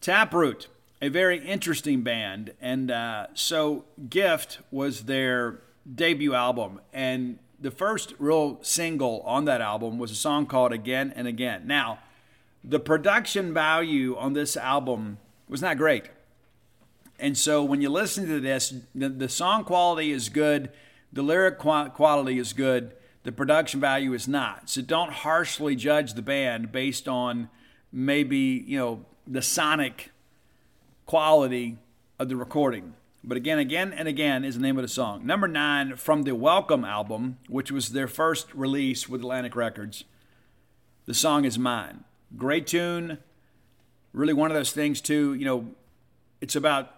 Taproot, a very interesting band. And uh, so Gift was their debut album. And the first real single on that album was a song called Again and Again. Now, the production value on this album was not great. And so when you listen to this, the, the song quality is good, the lyric quality is good, the production value is not. So don't harshly judge the band based on maybe, you know, the sonic quality of the recording. But again, again, and again is the name of the song. Number nine from the Welcome album, which was their first release with Atlantic Records. The song is mine. Great tune. Really one of those things too, you know, it's about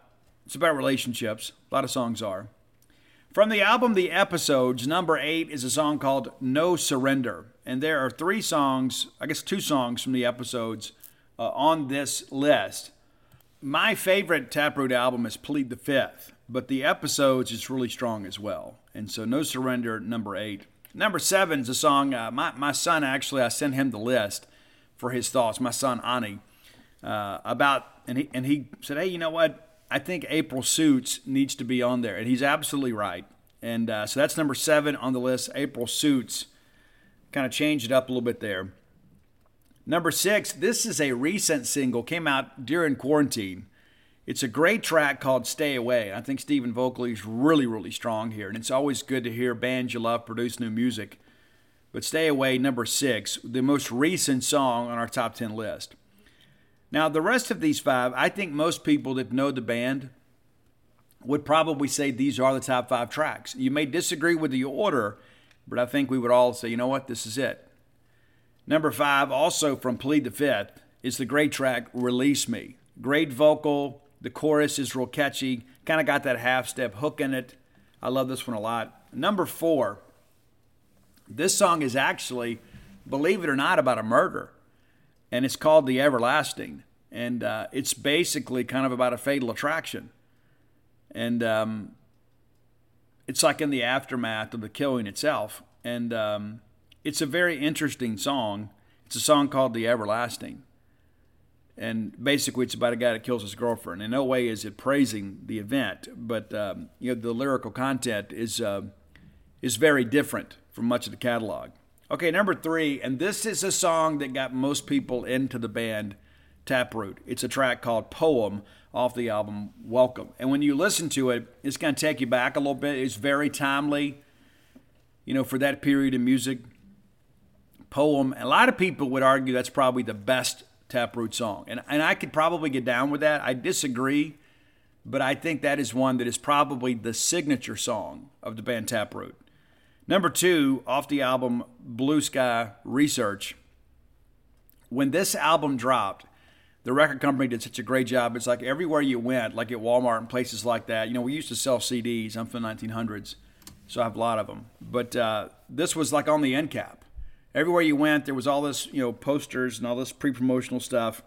it's about relationships. A lot of songs are. From the album The Episodes, number eight is a song called No Surrender. And there are three songs, I guess two songs from the episodes uh, on this list. My favorite Taproot album is Plead the Fifth, but the episodes is really strong as well. And so No Surrender, number eight. Number seven is a song, uh, my, my son actually, I sent him the list for his thoughts, my son Ani, uh, about, and he, and he said, hey, you know what? I think April Suits needs to be on there, and he's absolutely right. And uh, so that's number seven on the list. April Suits kind of changed it up a little bit there. Number six, this is a recent single, came out during quarantine. It's a great track called Stay Away. I think Stephen vocally is really, really strong here, and it's always good to hear bands you love produce new music. But Stay Away, number six, the most recent song on our top 10 list. Now, the rest of these five, I think most people that know the band would probably say these are the top five tracks. You may disagree with the order, but I think we would all say, you know what, this is it. Number five, also from Plead the Fifth, is the great track Release Me. Great vocal. The chorus is real catchy. Kind of got that half step hook in it. I love this one a lot. Number four, this song is actually, believe it or not, about a murder and it's called The Everlasting. And uh, it's basically kind of about a fatal attraction. And um, it's like in the aftermath of the killing itself. And um, it's a very interesting song. It's a song called The Everlasting. And basically, it's about a guy that kills his girlfriend. In no way is it praising the event, but um, you know the lyrical content is uh, is very different from much of the catalog. Okay, number three, and this is a song that got most people into the band Taproot. It's a track called Poem off the album Welcome. And when you listen to it, it's going to take you back a little bit. It's very timely, you know, for that period of music. Poem, a lot of people would argue that's probably the best Taproot song. And, and I could probably get down with that. I disagree, but I think that is one that is probably the signature song of the band Taproot. Number two, off the album Blue Sky Research. When this album dropped, the record company did such a great job. It's like everywhere you went, like at Walmart and places like that. You know, we used to sell CDs. I'm from the 1900s, so I have a lot of them. But uh, this was like on the end cap. Everywhere you went, there was all this, you know, posters and all this pre-promotional stuff.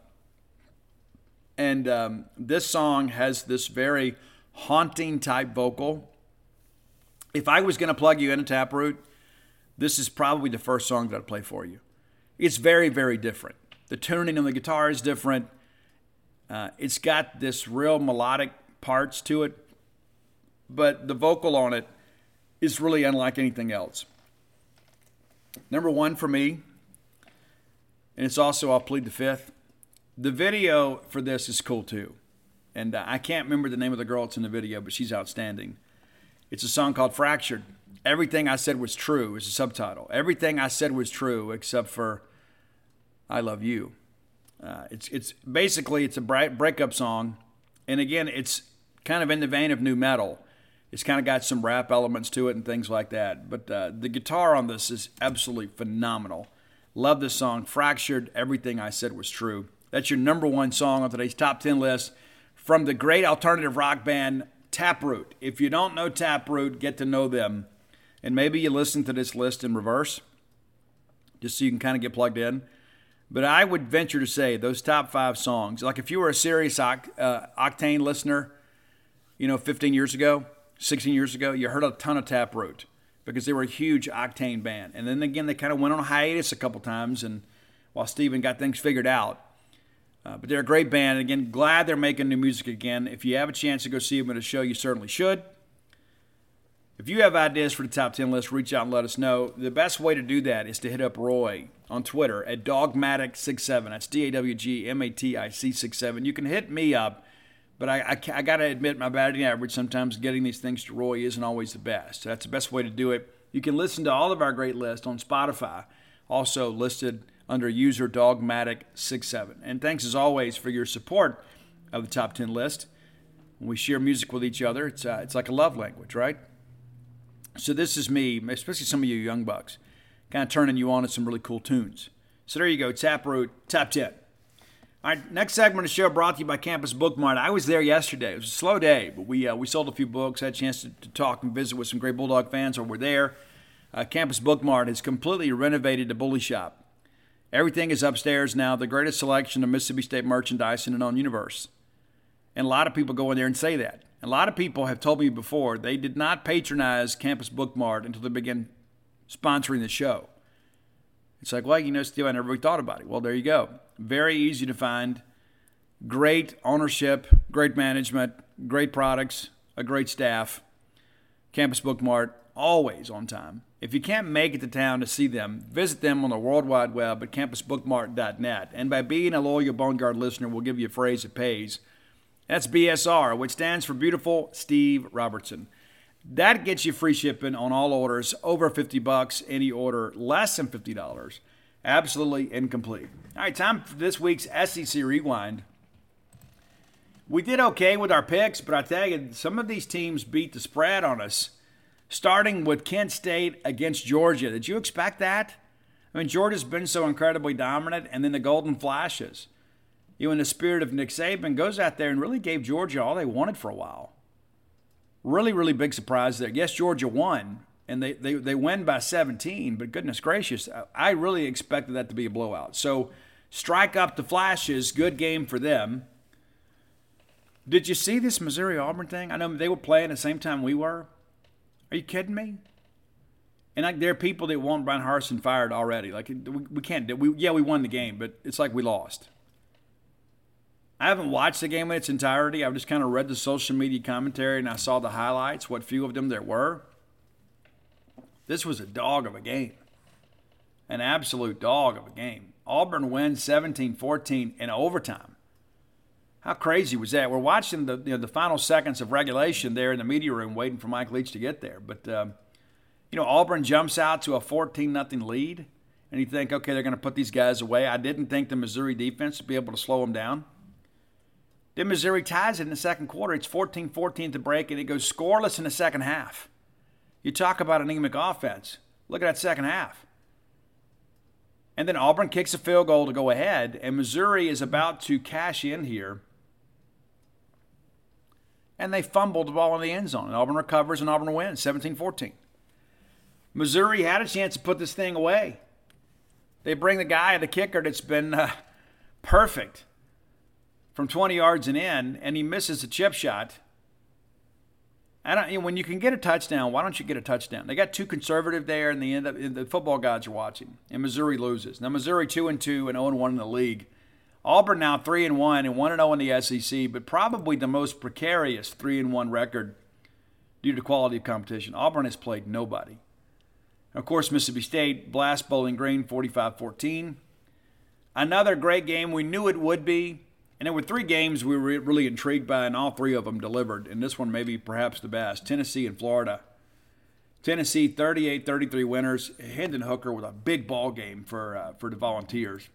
And um, this song has this very haunting type vocal if I was going to plug you in a Taproot, this is probably the first song that I'd play for you. It's very, very different. The tuning on the guitar is different. Uh, it's got this real melodic parts to it, but the vocal on it is really unlike anything else. Number one for me, and it's also I'll plead the fifth. The video for this is cool too, and uh, I can't remember the name of the girl that's in the video, but she's outstanding. It's a song called Fractured. Everything I said was true is a subtitle. Everything I said was true except for I love you. Uh, it's it's basically it's a breakup song, and again it's kind of in the vein of nu metal. It's kind of got some rap elements to it and things like that. But uh, the guitar on this is absolutely phenomenal. Love this song. Fractured. Everything I said was true. That's your number one song on today's top ten list from the great alternative rock band Taproot. If you don't know Taproot, get to know them. And maybe you listen to this list in reverse, just so you can kind of get plugged in. But I would venture to say those top five songs, like if you were a serious uh, Octane listener, you know, 15 years ago, 16 years ago, you heard a ton of Taproot because they were a huge Octane band. And then again, they kind of went on hiatus a couple times, and while Steven got things figured out. Uh, but they're a great band. Again, glad they're making new music again. If you have a chance to go see them at a show, you certainly should. If you have ideas for the top 10 list, reach out and let us know. The best way to do that is to hit up Roy on Twitter at Dawgmatic67. That's D A W G M A T I C 67. You can hit me up, but I, I, I got to admit, my batting average sometimes getting these things to Roy isn't always the best. So that's the best way to do it. You can listen to all of our great lists on Spotify, also listed under user Dawgmatic67. And thanks as always for your support of the top 10 list. When we share music with each other, it's, uh, it's like a love language, right? So this is me, especially some of you young bucks, kind of turning you on to some really cool tunes. So there you go, Taproot Top 10. All right, next segment of the show brought to you by Campus Bookmart. I was there yesterday. It was a slow day, but we uh, we sold a few books. Had a chance to, to, talk and visit with some great Bulldog fans over there. Uh, Campus Bookmart has completely renovated the bully shop. Everything is upstairs now. The greatest selection of Mississippi State merchandise in the known universe. And a lot of people go in there and say that. A lot of people have told me before they did not patronize Campus Bookmart until they began sponsoring the show. It's like, well, you know, still I never really thought about it. Well, there you go. Very easy to find. Great ownership, great management, great products, a great staff. Campus Bookmart, always on time. If you can't make it to town to see them, visit them on the World Wide Web at campusbookmart.net. And by being a loyal Boneyard listener, we'll give you a phrase that pays. That's BSR, which stands for Beautiful Steve Robertson. That gets you free shipping on all orders over 50 bucks. Any order less than $50, absolutely incomplete. All right, time for this week's SEC Rewind. We did okay with our picks, but I tell you, some of these teams beat the spread on us. Starting with Kent State against Georgia. Did you expect that? I mean, Georgia's been so incredibly dominant, and then the Golden Flashes you know, in the spirit of Nick Saban, goes out there and really gave Georgia all they wanted for a while. Really, really big surprise there. Yes, Georgia won, and they, they, they win by 17, but goodness gracious, I really expected that to be a blowout. So, strike up the flashes, good game for them. Did you see this Missouri Auburn thing? I know they were playing the same time we were. Are you kidding me? And like there are people that want Bryan Harsin fired already. Like we, we can't do. We yeah we won the game, but it's like we lost. I haven't watched the game in its entirety. I've just kind of read the social media commentary and I saw the highlights, what few of them there were. This was a dog of a game, an absolute dog of a game. Auburn wins 17 14 in overtime. How crazy was that? We're watching the, you know, the final seconds of regulation there in the media room waiting for Mike Leach to get there. But, um, you know, Auburn jumps out to a 14 0 lead, and you think, okay, they're going to put these guys away. I didn't think the Missouri defense would be able to slow them down. Then Missouri ties it in the second quarter. It's 14 14 to break, and it goes scoreless in the second half. You talk about anemic offense. Look at that second half. And then Auburn kicks a field goal to go ahead, and Missouri is about to cash in here. And they fumbled the ball in the end zone. And Auburn recovers, and Auburn wins 17 14. Missouri had a chance to put this thing away. They bring the guy, the kicker, that's been uh, perfect from 20 yards and in, and he misses a chip shot. I don't, you know, when you can get a touchdown, why don't you get a touchdown? They got too conservative there, and the end the football gods are watching, and Missouri loses. Now Missouri two and two and 0 and one in the league. Auburn now three and one and one and zero in the SEC, but probably the most precarious three and one record due to quality of competition. Auburn has played nobody. Of course, Mississippi State blast Bowling Green 45-14. Another great game. We knew it would be. And there were three games we were really intrigued by, and all three of them delivered. And this one, maybe perhaps the best Tennessee and Florida. Tennessee 38 33 winners. Hendon Hooker with a big ball game for, uh, for the Volunteers.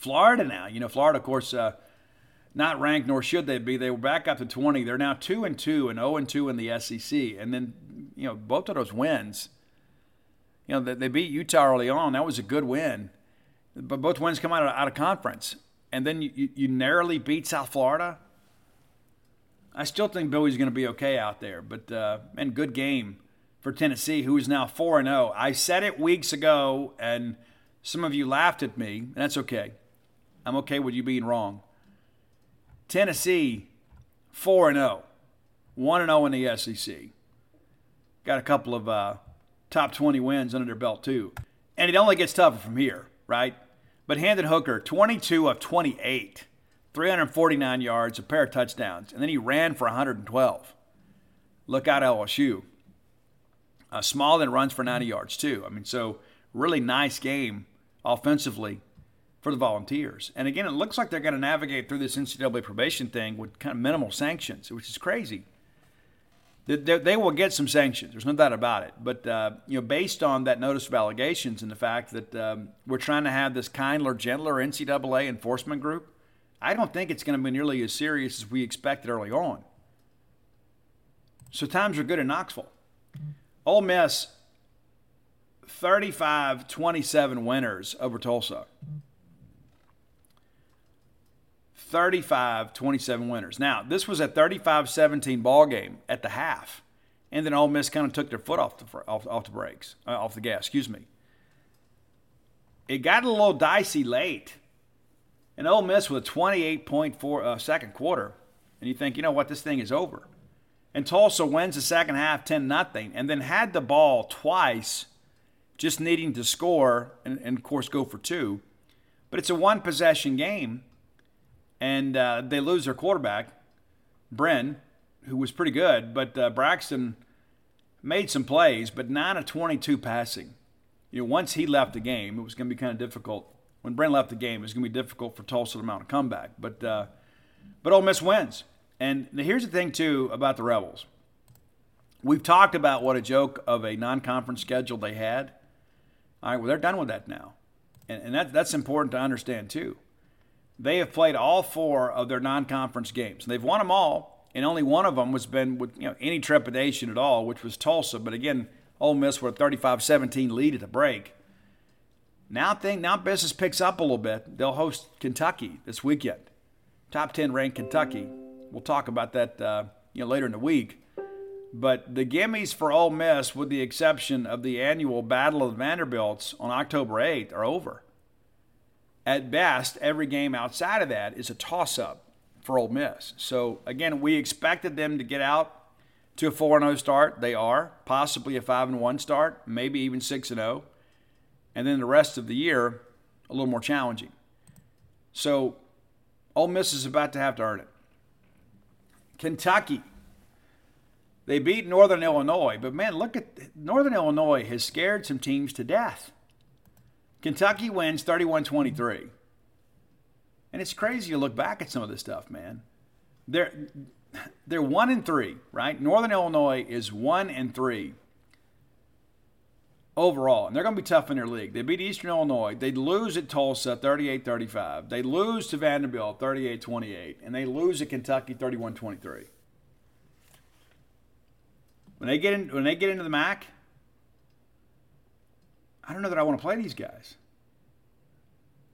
Florida now, you know, Florida, of course, uh, not ranked, nor should they be. They were back up to 20. They're now 2 and 2 and 0 and 2 in the SEC. And then, you know, both of those wins, you know, they beat Utah early on. That was a good win. But both wins come out of, out of conference and then you, you narrowly beat South Florida. I still think Billy's going to be okay out there, but uh, and good game for Tennessee, who is now four and zero. Oh. I said it weeks ago, and some of you laughed at me, and that's okay. I'm okay with you being wrong. Tennessee, four and zero, oh. one and zero oh in the SEC. Got a couple of uh, top 20 wins under their belt too, and it only gets tougher from here, right? But Hendon Hooker, 22 of 28, 349 yards, a pair of touchdowns, and then he ran for 112. Look out, LSU. Uh, small then runs for 90 yards too. I mean, so really nice game offensively for the Volunteers. And again, it looks like they're going to navigate through this NCAA probation thing with kind of minimal sanctions, which is crazy. They, they will get some sanctions. There's no doubt about it. But uh, you know, based on that notice of allegations and the fact that um, we're trying to have this kindler, gentler NCAA enforcement group, I don't think it's going to be nearly as serious as we expected early on. So times are good in Knoxville. Ole Miss, 35 27 winners over Tulsa. 35 27 winners. Now, this was a 35 17 ball game at the half. And then Ole Miss kind of took their foot off the, off, off the brakes, uh, off the gas, excuse me. It got a little dicey late. And Ole Miss with a 28.4 uh, second quarter. And you think, you know what, this thing is over. And Tulsa wins the second half 10 nothing, and then had the ball twice, just needing to score and, and of course go for two. But it's a one possession game, and uh, they lose their quarterback, Brin, who was pretty good, but uh, Braxton made some plays, but 9 of 22 passing. You know, once he left the game, it was going to be kind of difficult. When Brin left the game, it was going to be difficult for Tulsa to mount a comeback. But, uh, but Ole Miss wins. And here's the thing, too, about the Rebels. We've talked about what a joke of a non conference schedule they had. All right, well, they're done with that now. And, and that, that's important to understand, too. They have played all four of their non conference games. They've won them all, and only one of them was been with you know, any trepidation at all, which was Tulsa. But again, Ole Miss with a 35 17 lead at the break. Now, thing, now business picks up a little bit. They'll host Kentucky this weekend. Top 10 ranked Kentucky We'll talk about that uh, you know later in the week. But the gimmies for Ole Miss, with the exception of the annual Battle of the Vanderbilts on October 8th, are over. At best, every game outside of that is a toss-up for Ole Miss. So again, we expected them to get out to a 4-0 start. They are possibly a 5-1 start, maybe even 6-0, and then the rest of the year a little more challenging. So Ole Miss is about to have to earn it. Kentucky. They beat Northern Illinois, but man, look at Northern Illinois has scared some teams to death. Kentucky wins 31 23. And it's crazy to look back at some of this stuff, man. They're, they're one and three, right? Northern Illinois is one and three overall, and they're going to be tough in their league. They beat Eastern Illinois. They lose at Tulsa 38 35. They lose to Vanderbilt 38 28. And they lose at Kentucky 31 23. When they get in, when they get into the MAC, I don't know that I want to play these guys.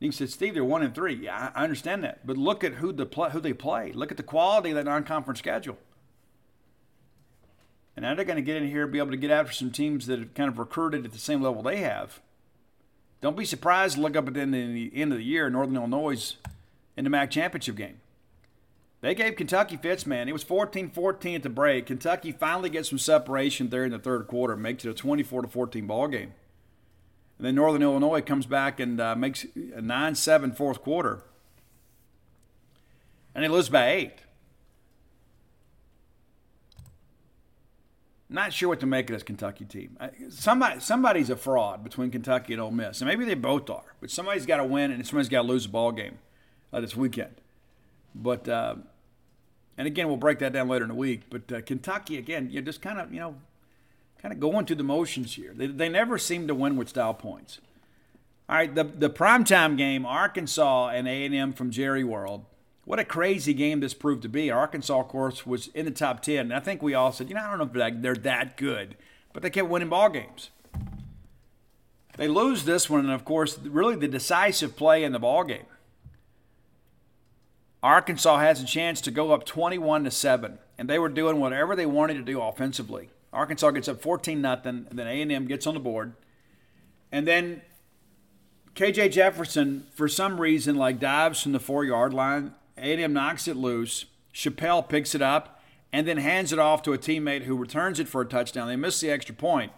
You said, Steve, they're one and three. Yeah, I understand that, but look at who the who they play. Look at the quality of that non-conference schedule. And now they're going to get in here and be able to get after some teams that have kind of recruited at the same level they have. Don't be surprised to look up at the end of the, end of the year, Northern Illinois in the MAC championship game. They gave Kentucky fits, man. It was 14 14 at the break. Kentucky finally gets some separation there in the third quarter, makes it a 24 14 ball game. And then Northern Illinois comes back and uh, makes a 9 7 fourth quarter. And they lose by eight. Not sure what to make of this Kentucky team. Somebody, somebody's a fraud between Kentucky and Ole Miss, and maybe they both are. But somebody's got to win, and somebody's got to lose a ball game uh, this weekend. But uh, and again, we'll break that down later in the week. But uh, Kentucky, again, you just kind of you know, kind of going through the motions here. They, they never seem to win with style points. All right, the the primetime game, Arkansas and A and M from Jerry World what a crazy game this proved to be. Arkansas, of course, was in the top 10. And I think we all said, you know, I don't know if they're that good, but they kept winning ball games. They lose this one, and of course, really the decisive play in the ball game. Arkansas has a chance to go up 21 to 7, and they were doing whatever they wanted to do offensively. Arkansas gets up 14 nothing, and then A&M gets on the board. And then KJ Jefferson, for some reason, like dives from the four yard line a&M knocks it loose. Chappell picks it up and then hands it off to a teammate who returns it for a touchdown. They miss the extra point.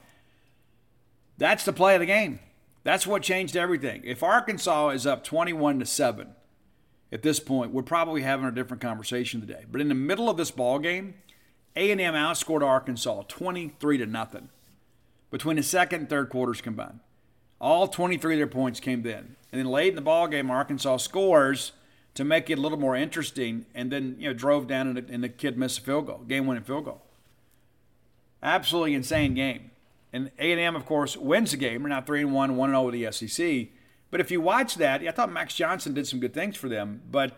That's the play of the game. That's what changed everything. If Arkansas is up 21 to 7 at this point, we're probably having a different conversation today. But in the middle of this ball game, A&M outscored Arkansas 23 to nothing. between the second and third quarters combined. All 23 of their points came then. And then late in the ball game, Arkansas scores to make it a little more interesting, and then you know drove down and the, and the kid missed a field goal, game-winning field goal. Absolutely insane game. And A&M, of course, wins the game. We're now three and one, one and zero with the SEC. But if you watch that, I thought Max Johnson did some good things for them. But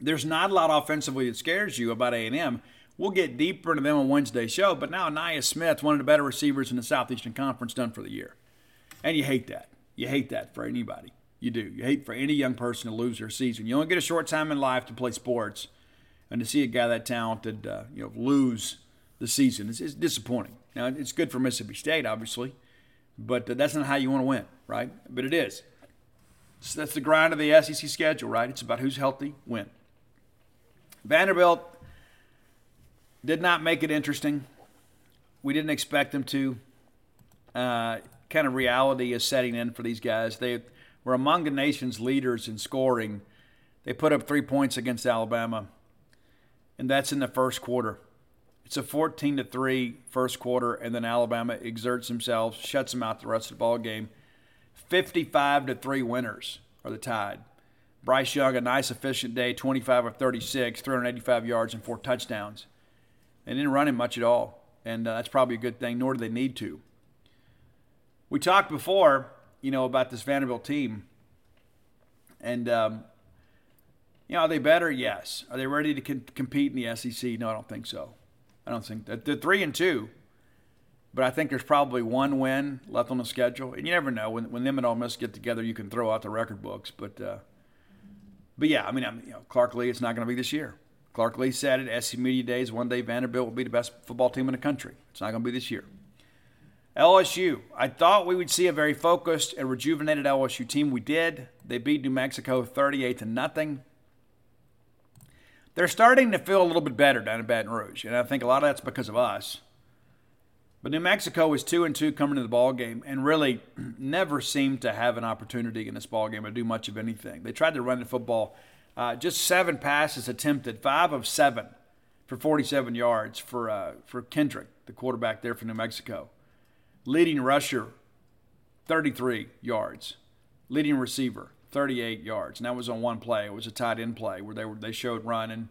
there's not a lot offensively that scares you about A&M. We'll get deeper into them on Wednesday's show. But now Ainias Smith, one of the better receivers in the Southeastern Conference, done for the year. And you hate that. You hate that for anybody. You do. You hate for any young person to lose their season. You only get a short time in life to play sports, and to see a guy that talented, uh, you know, lose the season is, disappointing. Now it's good for Mississippi State, obviously, but uh, that's not how you want to win, right? But it is. So that's the grind of the SEC schedule, right? It's about who's healthy, win. Vanderbilt did not make it interesting. We didn't expect them to. Uh, kind of reality is setting in for these guys. They were among the nation's leaders in scoring. They put up three points against Alabama, and that's in the first quarter. It's a 14 to 3 first quarter, and then Alabama exerts themselves, shuts them out the rest of the ball game. 55 to 3 winners are the Tide. Bryce Young, a nice efficient day, 25 of 36, 385 yards, and four touchdowns. They didn't run him much at all, and uh, that's probably a good thing, nor do they need to. We talked before, you know, about this Vanderbilt team, and um, you know, are they better? Yes. Are they ready to compete in the SEC? No, I don't think so. I don't think that they're three and two, but I think there's probably one win left on the schedule, and you never know when when them and Ole Miss get together, you can throw out the record books. But uh, but yeah, I mean, I'm, you know, Clark Lea, it's not going to be this year. Clark Lea said at SC Media Days one day Vanderbilt will be the best football team in the country. It's not going to be this year. LSU. I thought we would see a very focused and rejuvenated LSU team. We did. They beat New Mexico 38 to nothing. They're starting to feel a little bit better down in Baton Rouge, and I think a lot of that's because of us. But New Mexico was two and two coming to the ball game, and really never seemed to have an opportunity in this ball game to do much of anything. They tried to run the football, uh, just seven passes attempted, five of seven for 47 yards for uh, for Kendrick, the quarterback there for New Mexico. Leading rusher, 33 yards. Leading receiver, 38 yards. And that was on one play. It was a tight end play where they were they showed run and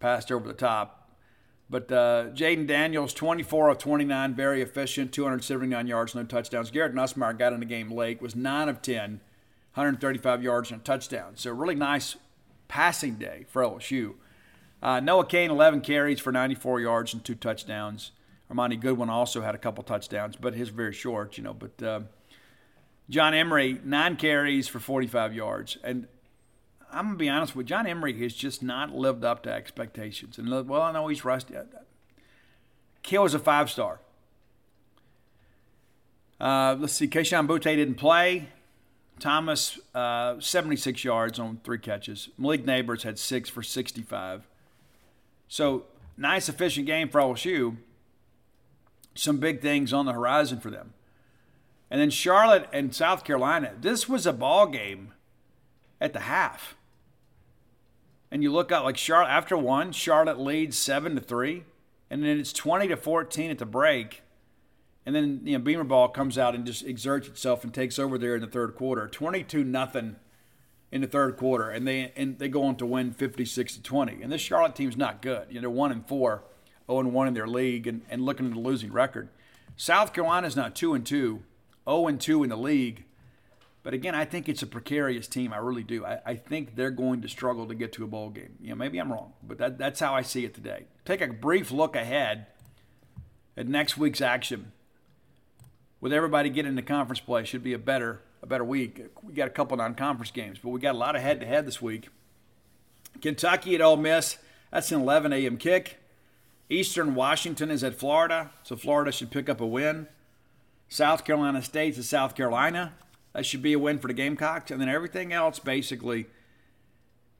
passed over the top. But uh, Jayden Daniels, 24 of 29, very efficient, 279 yards, no touchdowns. Garrett Nussmeier got in the game late, was 9 of 10, 135 yards and a touchdown. So really nice passing day for LSU. Uh, Noah Cain, 11 carries for 94 yards and two touchdowns. Armoni Goodwin also had a couple touchdowns, but his very short, you know. But uh, John Emery, nine carries for 45 yards. And I'm going to be honest with you, John Emery has just not lived up to expectations. And well, I know he's rusty. Kill is a five star. Uh, let's see, Kayshon Boutte didn't play. Thomas, uh, 76 yards on three catches. Malik Nabers had six for 65. So, nice, efficient game for LSU some big things on the horizon for them. And then Charlotte and South Carolina. This was a ball game at the half. And you look out like Charlotte after one, Charlotte leads seven to three, and then it's twenty to fourteen at the break. And then you know Beamer ball comes out and just exerts itself and takes over there in the third quarter. Twenty two nothing in the third quarter, and they and they go on to win fifty six to twenty. And this Charlotte team's not good. You know they're one and four 0 1 in their league and, and looking at a losing record. South Carolina's now 2 and 2, 0 and 2 in the league. But again, I think it's a precarious team. I really do. I, I think they're going to struggle to get to a bowl game. You know, maybe I'm wrong, but that, that's how I see it today. Take a brief look ahead at next week's action. With everybody getting into conference play, should be a better a better week. We got a couple non-conference games, but we got a lot of head-to-head this week. Kentucky at Ole Miss. That's an 11 a.m. kick. Eastern Washington is at Florida, so Florida should pick up a win. South Carolina State is South Carolina. That should be a win for the Gamecocks. And then everything else basically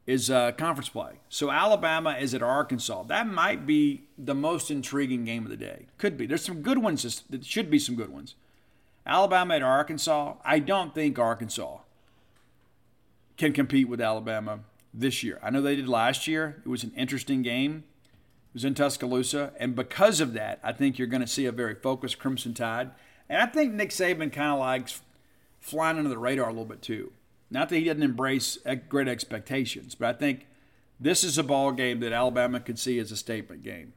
is uh, conference play. So Alabama is at Arkansas. That might be the most intriguing game of the day. Could be. There's some good ones. There should be some good ones. Alabama at Arkansas. I don't think Arkansas can compete with Alabama this year. I know they did last year. It was an interesting game. It was in Tuscaloosa, and because of that, I think you're going to see a very focused Crimson Tide. And I think Nick Saban kind of likes flying under the radar a little bit too. Not that he doesn't embrace great expectations, but I think this is a ball game that Alabama could see as a statement game.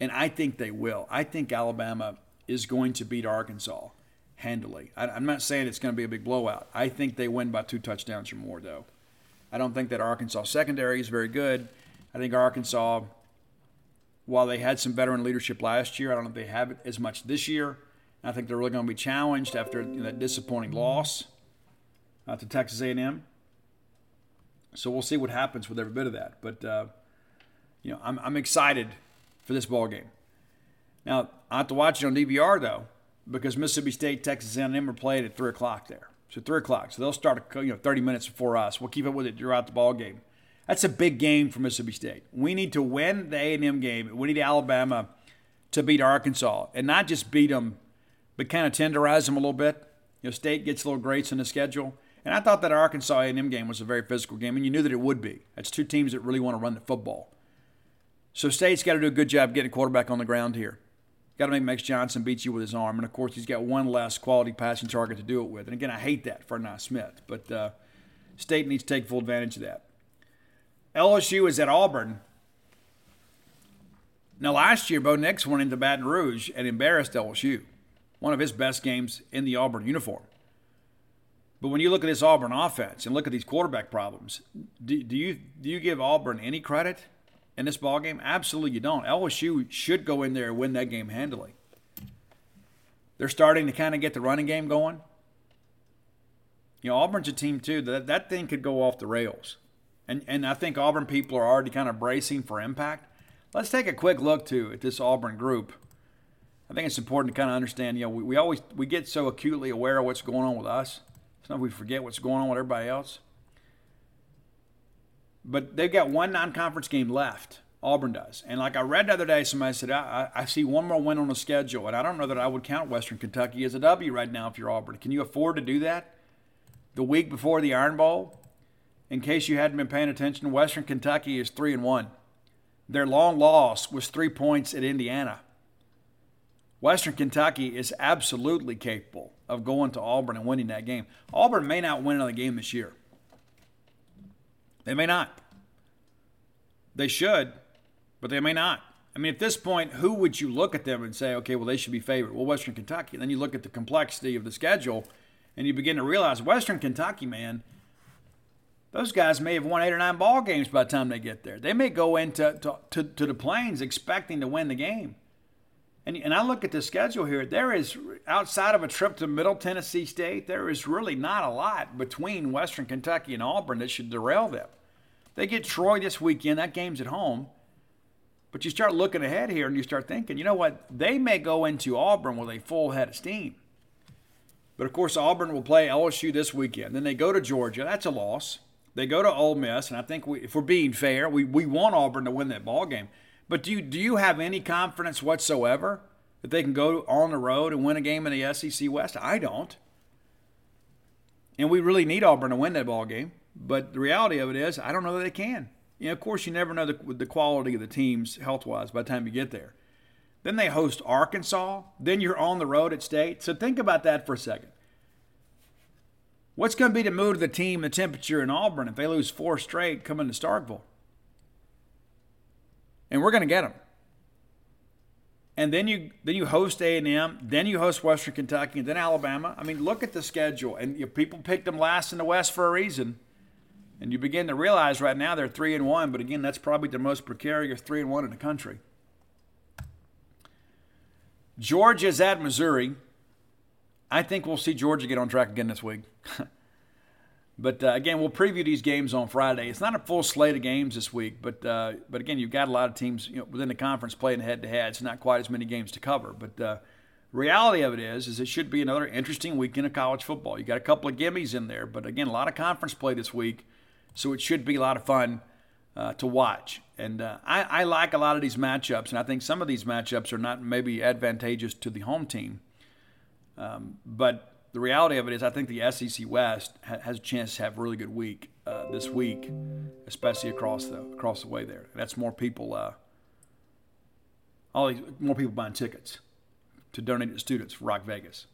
And I think they will. I think Alabama is going to beat Arkansas handily. I'm not saying it's going to be a big blowout. I think they win by two touchdowns or more, though. I don't think that Arkansas secondary is very good. I think Arkansas while they had some veteran leadership last year, I don't know if they have it as much this year. I think they're really going to be challenged after you know, that disappointing loss uh, to Texas A&M. So we'll see what happens with every bit of that. But uh, you know, I'm, I'm excited for this ball game. Now I have to watch it on DVR though, because Mississippi State, Texas A&M are playing at three o'clock there. So three o'clock. So they'll start you know 30 minutes before us. We'll keep up with it throughout the ball game. That's a big game for Mississippi State. We need to win the A&M game. We need Alabama to beat Arkansas and not just beat them, but kind of tenderize them a little bit. You know, State gets a little grace in the schedule. And I thought that Arkansas A&M game was a very physical game, and you knew that it would be. That's two teams that really want to run the football. So State's got to do a good job getting a quarterback on the ground here. Got to make Max Johnson beat you with his arm, and of course he's got one less quality passing target to do it with. And again, I hate that for Nye Smith, but uh, State needs to take full advantage of that. LSU is at Auburn. Now, last year, Bo Nix went into Baton Rouge and embarrassed LSU, one of his best games in the Auburn uniform. But when you look at this Auburn offense and look at these quarterback problems, do, do you do you give Auburn any credit in this ball game? Absolutely, you don't. LSU should go in there and win that game handily. They're starting to kind of get the running game going. You know, Auburn's a team too that that thing could go off the rails and and I think Auburn people are already kind of bracing for impact. Let's take a quick look too at this Auburn group. I think it's important to kind of understand. You know, we, we always we get so acutely aware of what's going on with us. Sometimes we forget what's going on with everybody else. But they've got one non-conference game left. Auburn does. And like I read the other day, somebody said, I, I, see one more win on the schedule. And I don't know that I would count Western Kentucky as a W right now if you're Auburn. Can you afford to do that? The week before the Iron Bowl? in case you hadn't been paying attention, Western Kentucky is 3 and 1. Their long loss was 3 points at Indiana. Western Kentucky is absolutely capable of going to Auburn and winning that game. Auburn may not win another game this year. They may not. They should, but they may not. I mean, at this point, who would you look at them and say, okay, well, they should be favored? Well, Western Kentucky. And then you look at the complexity of the schedule and you begin to realize Western Kentucky, man, those guys may have won eight or nine ball games by the time they get there. They may go into to, to, to the plains expecting to win the game. And, and I look at the schedule here. There is, outside of a trip to Middle Tennessee State, there is really not a lot between Western Kentucky and Auburn that should derail them. They get Troy this weekend. That game's at home. But you start looking ahead here and you start thinking, you know what? They may go into Auburn with a full head of steam. But of course, Auburn will play LSU this weekend. Then they go to Georgia. That's a loss. They go to Ole Miss, and I think we, if we're being fair, we, we want Auburn to win that ball game. But do you, do you have any confidence whatsoever that they can go on the road and win a game in the SEC West? I don't. And we really need Auburn to win that ball game. But the reality of it is, I don't know that they can. You know, of course, you never know the, the quality of the teams health wise by the time you get there. Then they host Arkansas. Then you're on the road at state. So think about that for a second. What's going to be the mood of the team, the temperature in Auburn if they lose four straight coming to Starkville? And we're going to get them. And then you then you host A and M, then you host Western Kentucky, and then Alabama. I mean, look at the schedule, and you, people picked them last in the West for a reason. And you begin to realize right now they're three and one, but again, that's probably the most precarious three and one in the country. Georgia's at Missouri. I think we'll see Georgia get on track again this week. but uh, again, we'll preview these games on Friday. It's not a full slate of games this week, but uh, but again, you've got a lot of teams you know, within the conference playing head to head. It's not quite as many games to cover, but uh, reality of it is, is it should be another interesting weekend of college football. You got a couple of gimmies in there, but again, a lot of conference play this week, so it should be a lot of fun. Uh, to watch. And uh, I, I, like a lot of these matchups, and I think some of these matchups are not maybe advantageous to the home team. Um, but the reality of it is, I think the SEC West ha- has a chance to have a really good week uh, this week, especially across the across the way there. That's more people uh, all these more people buying tickets to donate to students for Rock Vegas.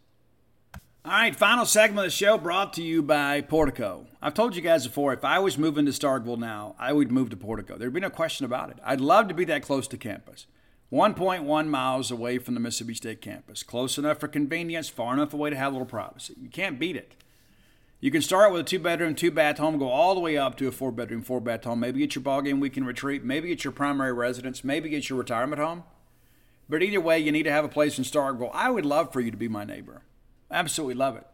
All right, final segment of the show brought to you by Portico. I've told you guys before, if I was moving to Starkville now, I would move to Portico. There'd be no question about it. I'd love to be that close to campus. 1.1 miles away from the Mississippi State campus. Close enough for convenience, far enough away to have a little privacy. You can't beat it. You can start with a two bedroom, two bath home, go all the way up to a four bedroom, four bath home. Maybe get your ballgame weekend retreat, maybe get your primary residence, maybe get your retirement home. But either way, you need to have a place in Starkville. I would love for you to be my neighbor. Absolutely love it.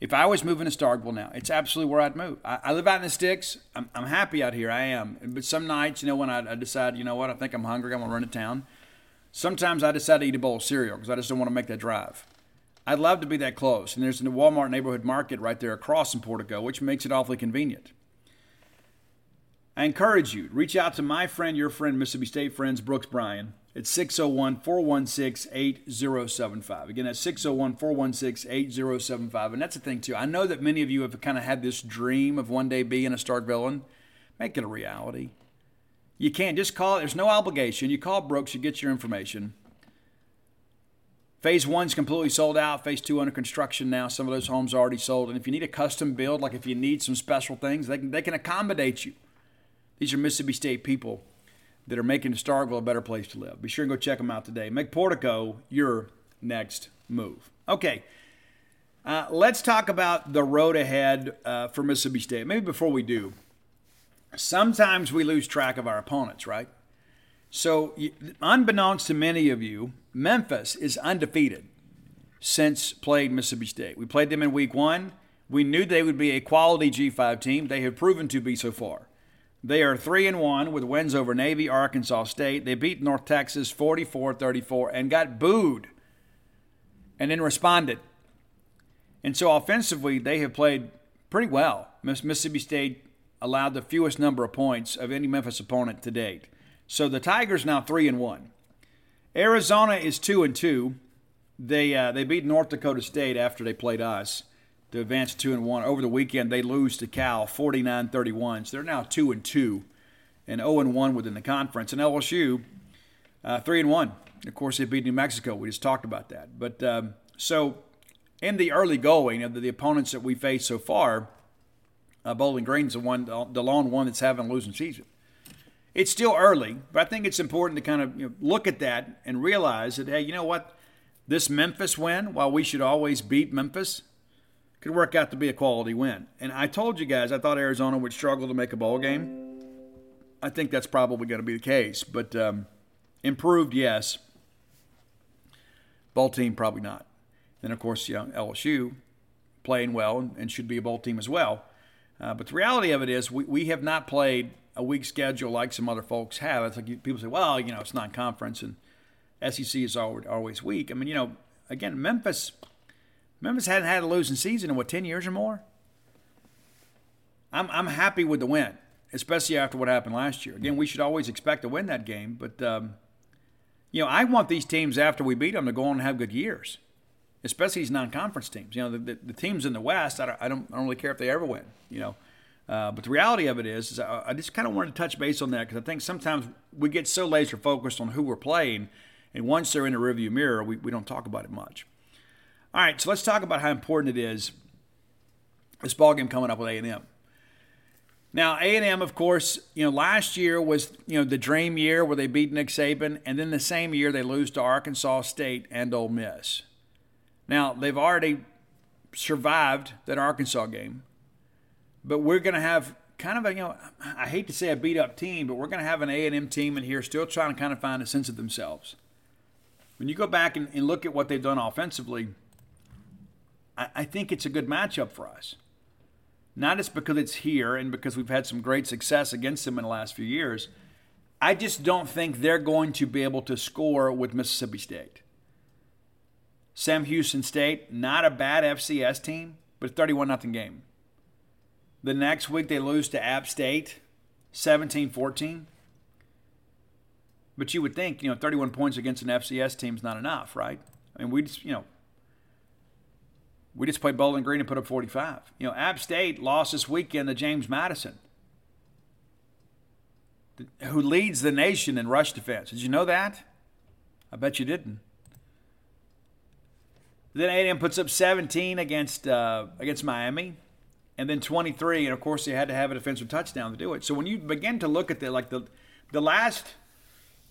If I was moving to Starkville now, it's absolutely where I'd move. I, I live out in the sticks. I'm, I'm, happy out here. I am. But some nights, you know, when I, I decide, you know what, I think I'm hungry, I'm going to run to town. Sometimes I decide to eat a bowl of cereal because I just don't want to make that drive. I'd love to be that close. And there's a Walmart neighborhood market right there across in Portico, which makes it awfully convenient. I encourage you, to reach out to my friend, your friend, Mississippi State friends, Brooks Bryan, at 601 416 8075. Again, that's 601 416 8075. And that's the thing, too. I know that many of you have kind of had this dream of one day being a Stark villain. Make it a reality. You can't just call there's no obligation. You call Brooks, you get your information. Phase one's completely sold out. Phase two under construction now. Some of those homes are already sold. And if you need a custom build, like if you need some special things, they can, they can accommodate you. These are Mississippi State people that are making Starkville a better place to live. Be sure and go check them out today. Make Portico your next move. Okay, uh, let's talk about the road ahead uh, for Mississippi State. Maybe before we do, sometimes we lose track of our opponents, right? So, unbeknownst to many of you, Memphis is undefeated since played Mississippi State. We played them in week one. We knew they would be a quality G5 team. They have proven to be so far. They are 3 and 1 with wins over Navy, Arkansas State. They beat North Texas 44-34 and got booed and then responded. And so offensively, they have played pretty well. Mississippi State allowed the fewest number of points of any Memphis opponent to date. So the Tigers now three and one. Arizona is two and two. They uh, they beat North Dakota State after they played us to advance two and one. Over the weekend they lose to Cal 49-31. So they're now two and two, and zero oh and one within the conference. And LSU uh, three and one. Of course they beat New Mexico. We just talked about that. But um, so in the early going of the, the opponents that we faced so far, uh, Bowling Green's the one, the lone one that's having a losing season it's still early, but I think it's important to kind of you know, look at that and realize that, hey, you know what? This Memphis win, while we should always beat Memphis, could work out to be a quality win. And I told you guys I thought Arizona would struggle to make a bowl game. I think that's probably going to be the case, but um, improved, yes. Bowl team, probably not. Then, of course, you know, LSU playing well and, and should be a bowl team as well. Uh, but the reality of it is, we, we have not played a weak schedule like some other folks have. It's like people say, well, you know, it's non conference and SEC is always weak. I mean, you know, again, Memphis, Memphis hadn't had a losing season in what ten years or more. I'm I'm happy with the win, especially after what happened last year. Again, we should always expect to win that game, but um, you know, I want these teams after we beat them to go on and have good years, especially these non-conference teams. You know, the, the, the teams in the West, I don't, I don't I don't really care if they ever win. You know uh, but the reality of it is, is I, I just kind of wanted to touch base on that because I think sometimes we get so laser focused on who we're playing, and once they're in the rearview mirror, we, we don't talk about it much. All right, so let's talk about how important it is this ball game coming up with A&M. Now, A&M, of course, you know, last year was, you know, the dream year where they beat Nick Saban, and then the same year they lose to Arkansas State and Ole Miss. Now, they've already survived that Arkansas game but we're going to have kind of a you know I hate to say a beat up team, but we're going to have an A and M team in here still trying to kind of find a sense of themselves. When you go back and, and look at what they've done offensively, I, I think it's a good matchup for us. Not just because it's here and because we've had some great success against them in the last few years. I just don't think they're going to be able to score with Mississippi State. Sam Houston State, not a bad FCS team, but a 31 0 game. The next week they lose to App State 17 14. But you would think, you know, 31 points against an FCS team is not enough, right? I mean, we just, you know, we just played Bowling Green and put up 45. You know, App State lost this weekend to James Madison, who leads the nation in rush defense. Did you know that? I bet you didn't. Then A&M puts up 17 against uh, against Miami, and then 23, and of course they had to have a defensive touchdown to do it. So when you begin to look at the like the the last,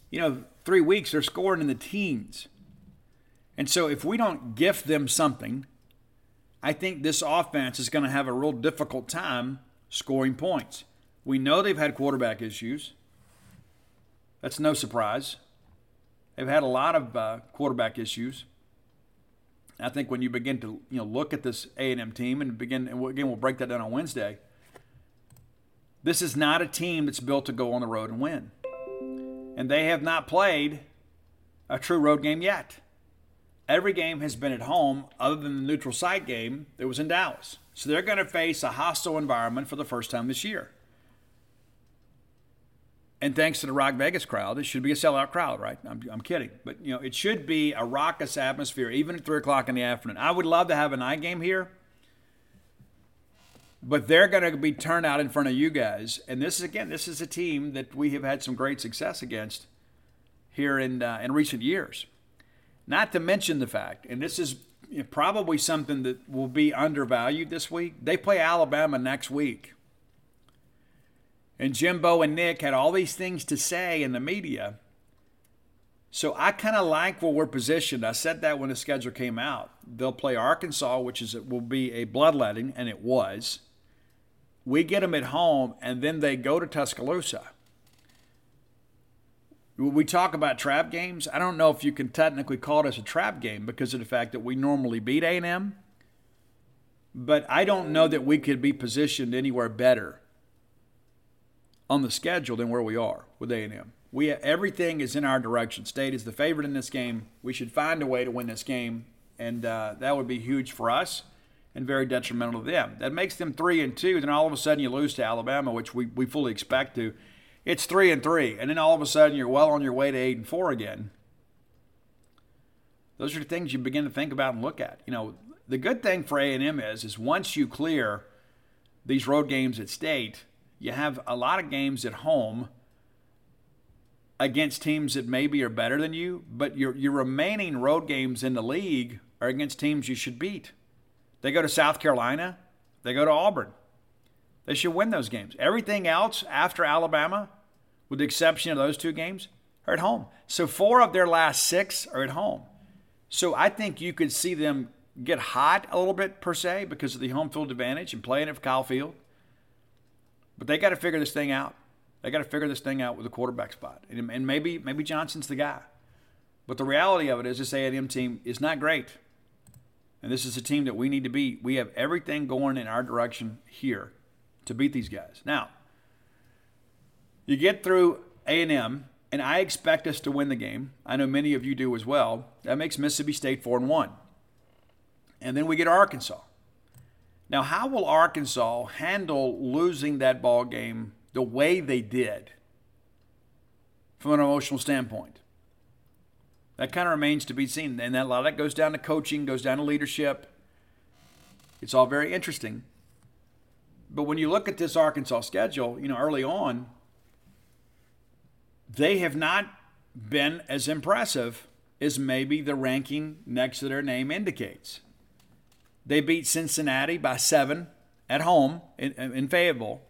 you know, three weeks they're scoring in the teens, and so if we don't gift them something, I think this offense is going to have a real difficult time scoring points. We know they've had quarterback issues. That's no surprise. They've had a lot of uh, quarterback issues. I think when you begin to you know look at this A&M team and begin and again we'll break that down on Wednesday. This is not a team that's built to go on the road and win. And they have not played a true road game yet. Every game has been at home other than the neutral site game that was in Dallas. So they're going to face a hostile environment for the first time this year. And thanks to the Rock Vegas crowd, it should be a sellout crowd, right? I'm, I'm kidding. But, you know, it should be a raucous atmosphere, even at 3 o'clock in the afternoon. I would love to have a night game here, but they're going to be turned out in front of you guys. And this is, again, this is a team that we have had some great success against here in, uh, in recent years. Not to mention the fact, and this is probably something that will be undervalued this week, they play Alabama next week. And Jimbo and Nick had all these things to say in the media. So I kind of like where we're positioned. I said that when the schedule came out. They'll play Arkansas, which is it will be a bloodletting, and it was. We get them at home, and then they go to Tuscaloosa. We talk about trap games. I don't know if you can technically call this a trap game because of the fact that we normally beat A&M, but I don't know that we could be positioned anywhere better on the schedule than where we are with A&M. We everything is in our direction. State is the favorite in this game. We should find a way to win this game, and uh, that would be huge for us and very detrimental to them. That makes them three and two. Then all of a sudden you lose to Alabama, which we, we fully expect to. It's three and three, and then all of a sudden you're well on your way to eight and four again. Those are the things you begin to think about and look at. You know, the good thing for A&M is is once you clear these road games at state, you have a lot of games at home against teams that maybe are better than you, but your your remaining road games in the league are against teams you should beat. They go to South Carolina, they go to Auburn. They should win those games. Everything else after Alabama, with the exception of those two games, are at home. So four of their last six are at home. So I think you could see them get hot a little bit per se because of the home field advantage and playing at Kyle Field. But they got to figure this thing out. They got to figure this thing out with the quarterback spot, and, and maybe maybe Johnson's the guy. But the reality of it is, this A&M team is not great, and this is a team that we need to beat. We have everything going in our direction here to beat these guys. Now, you get through A&M, and I expect us to win the game. I know many of you do as well. That makes Mississippi State four and one, and then we get Arkansas. Now, how will Arkansas handle losing that ball game the way they did from an emotional standpoint? That kind of remains to be seen. And a lot of that goes down to coaching, goes down to leadership. It's all very interesting. But when you look at this Arkansas schedule, you know, early on, they have not been as impressive as maybe the ranking next to their name indicates. They beat Cincinnati by seven at home in, in Fayetteville.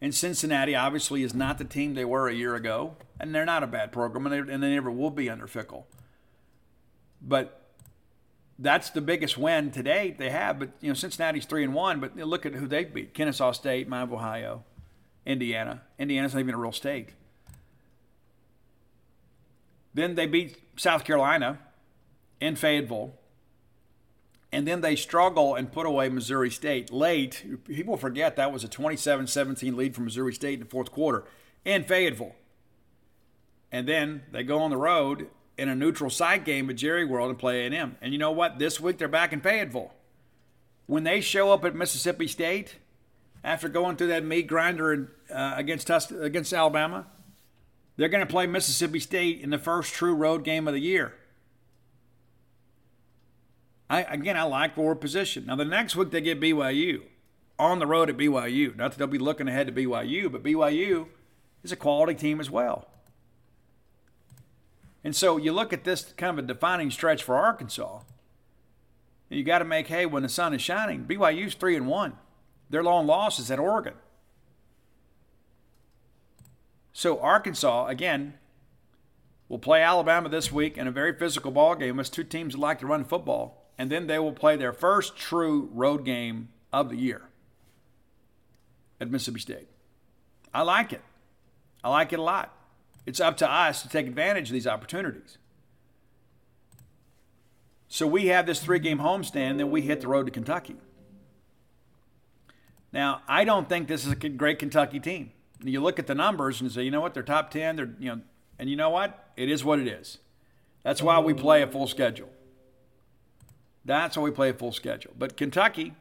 And Cincinnati obviously is not the team they were a year ago, and they're not a bad program, and they, and they never will be under Fickell. But that's the biggest win today they have. But you know, Cincinnati's three and one. But look at who they beat: Kennesaw State, Miami, Ohio, Indiana. Indiana's not even a real state. Then they beat South Carolina in Fayetteville and then they struggle and put away Missouri State late. People forget that was a 27 17 lead for Missouri State in the fourth quarter in Fayetteville. And then they go on the road in a neutral site game at Jerry World and play A&M. And you know what? This week they're back in Fayetteville. When they show up at Mississippi State after going through that meat grinder uh, against against Alabama, they're going to play Mississippi State in the first true road game of the year. I again, I like where we're. Now the next week they get BYU on the road at BYU. Not that they'll be looking ahead to BYU, but BYU is a quality team as well. And so you look at this kind of a defining stretch for Arkansas. You got to make hay when the sun is shining. BYU's three and one. Their long loss is at Oregon. So Arkansas again will play Alabama this week in a very physical ball game. It's two teams that like to run football, and then they will play their first true road game of the year at Mississippi State. I like it. I like it a lot. It's up to us to take advantage of these opportunities. So we have this three game homestand, then we hit the road to Kentucky. Now, I don't think this is a great Kentucky team. You look at the numbers and say, you know what, they're top 10, they're, you know, and you know what? It is what it is. That's why we play a full schedule. That's why we play a full schedule. But Kentucky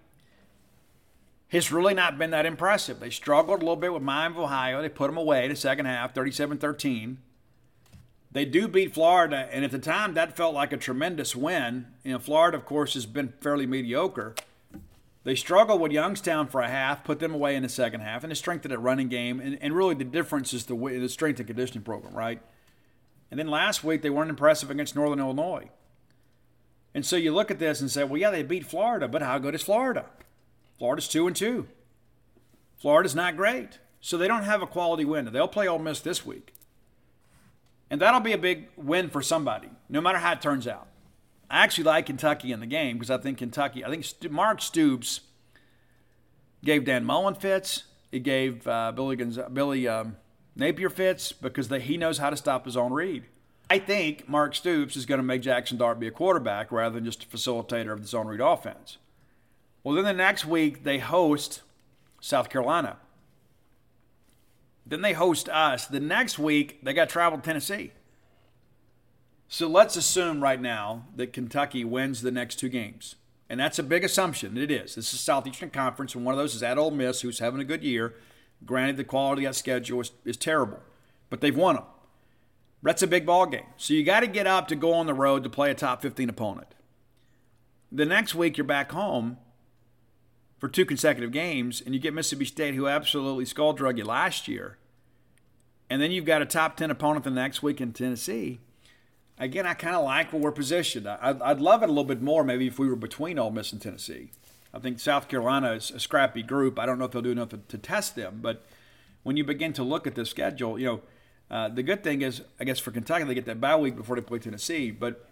has really not been that impressive. They struggled a little bit with Miami of Ohio. They put them away in the second half, 37 13. They do beat Florida, and at the time that felt like a tremendous win. You know, Florida, of course, has been fairly mediocre. They struggled with Youngstown for a half, put them away in the second half, and the strength of that running game. And, and really, the difference is the, the strength and conditioning program, right? And then last week, they weren't impressive against Northern Illinois. And so you look at this and say, well, yeah, they beat Florida, but how good is Florida? Florida's two and two. Florida's not great, so they don't have a quality win. They'll play Ole Miss this week. And that'll be a big win for somebody, no matter how it turns out. I actually like Kentucky in the game because I think Kentucky, I think Mark Stoops gave Dan Mullen fits. He gave uh, Billy, Gonz- Billy um, Napier fits because they, he knows how to stop his own read. I think Mark Stoops is going to make Jackson Dart be a quarterback rather than just a facilitator of the zone read offense. Well, then the next week they host South Carolina. Then they host us. The next week, they got travel to Tennessee. So let's assume right now that Kentucky wins the next two games. And that's a big assumption. It is. This is Southeastern Conference, and one of those is at Ole Miss, who's having a good year. Granted, the quality of that schedule is, is terrible, but they've won them. That's a big ball game. So you got to get up to go on the road to play a top 15 opponent. The next week, you're back home for two consecutive games, and you get Mississippi State, who absolutely skull drug you last year, and then you've got a top 10 opponent the next week in Tennessee. Again, I kind of like where we're positioned. I'd, I'd love it a little bit more maybe if we were between Ole Miss and Tennessee. I think South Carolina is a scrappy group. I don't know if they'll do enough to, to test them, but when you begin to look at the schedule, you know, uh, the good thing is, I guess for Kentucky, they get that bye week before they play Tennessee, but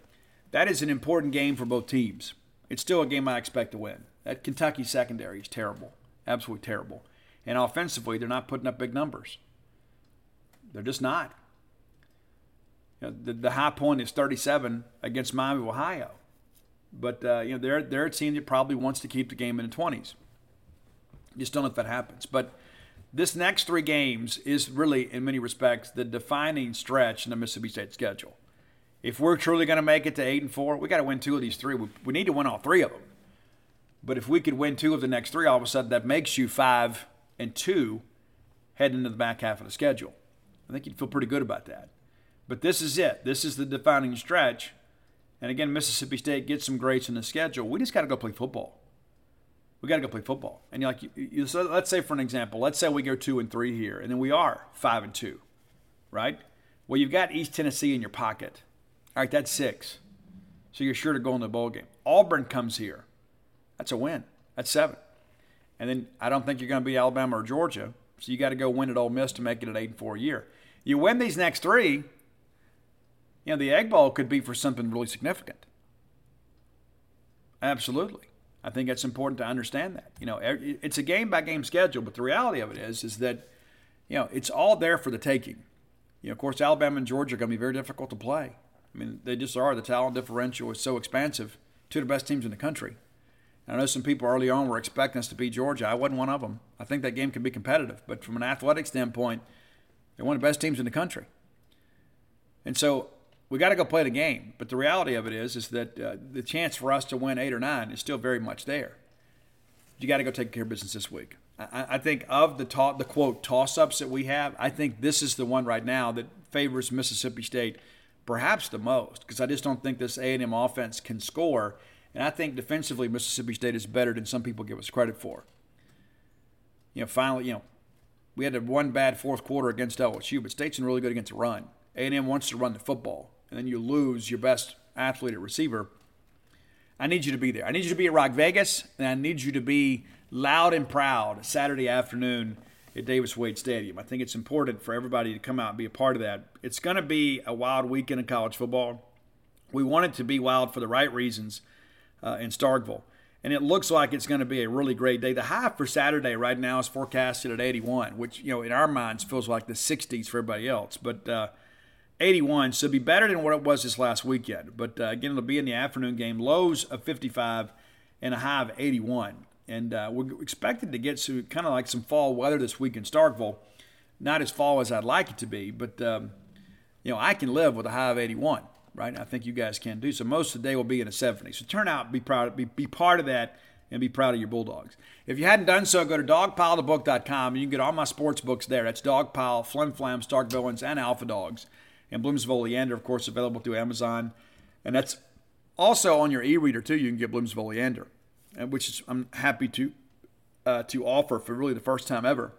that is an important game for both teams. It's still a game I expect to win. That Kentucky secondary is terrible, absolutely terrible. And offensively, they're not putting up big numbers. They're just not. You know, the, the, high point is 37 against Miami of Ohio. But uh, you know they're they're a team that probably wants to keep the game in the 20s. Just don't know if that happens. But this next three games is really, in many respects, the defining stretch in the Mississippi State schedule. If we're truly going to make it to eight and four, we got to win two of these three. We, we need to win all three of them. But if we could win two of the next three, all of a sudden that makes you five and two heading into the back half of the schedule. I think you'd feel pretty good about that. But this is it. This is the defining stretch. And again, Mississippi State gets some greats in the schedule. We just got to go play football. We got to go play football. And you're like, you, you, so let's say for an example, let's say we go two and three here, and then we are five and two, right? Well, you've got East Tennessee in your pocket. All right, that's six. So you're sure to go in the bowl game. Auburn comes here. That's a win. That's seven. And then I don't think you're going to beat Alabama or Georgia. So you got to go win at Ole Miss to make it an eight and four year. You win these next three, you know, the Egg Bowl could be for something really significant. Absolutely. I think it's important to understand that. You know, it's a game by game schedule, but the reality of it is, is that, you know, it's all there for the taking. You know, of course, Alabama and Georgia are going to be very difficult to play. I mean, they just are. The talent differential is so expansive. Two of the best teams in the country. I know some people early on were expecting us to beat Georgia. I wasn't one of them. I think that game can be competitive, but from an athletic standpoint, they're one of the best teams in the country. And so we got to go play the game. But the reality of it is, is that uh, the chance for us to win eight or nine is still very much there. You got to go take care of business this week. I, I think of the ta- the quote toss ups that we have, I think this is the one right now that favors Mississippi State perhaps the most because I just don't think this A and M offense can score and I think defensively, Mississippi State is better than some people give us credit for. You know, finally, you know, we had one bad fourth quarter against LSU, but State's really good against the run. A&M wants to run the football, and then you lose your best athlete at receiver, I need you to be there. I need you to be at Rock Vegas, and I need you to be loud and proud Saturday afternoon at Davis Wade Stadium. I think it's important for everybody to come out and be a part of that. It's going to be a wild weekend in college football. We want it to be wild for the right reasons uh, in Starkville. And it looks like it's going to be a really great day. The high for Saturday right now is forecasted at 81, which, you know, in our minds feels like the 60s for everybody else. But uh, 81, so be better than what it was this last weekend. But uh, again, it'll be in the afternoon game. Lows of 55 and a high of 81. And uh, we're expected to get some kind of like some fall weather this week in Starkville. Not as fall as I'd like it to be, but um, you know I can live with a high of 81, right? I think you guys can do. So most of the day will be in the 70s. So turn out, be proud, be, be part of that, and be proud of your Bulldogs. If you hadn't done so, go to dogpilethebook.com. You can get all my sports books there. That's Dogpile, Flim Flam, Stark Villains, and Alpha Dogs and Bloomsville Leander, of course, available through Amazon. And that's also on your e-reader too. You can get Bloomsville Leander, which is I'm happy to uh, to offer for really the first time ever.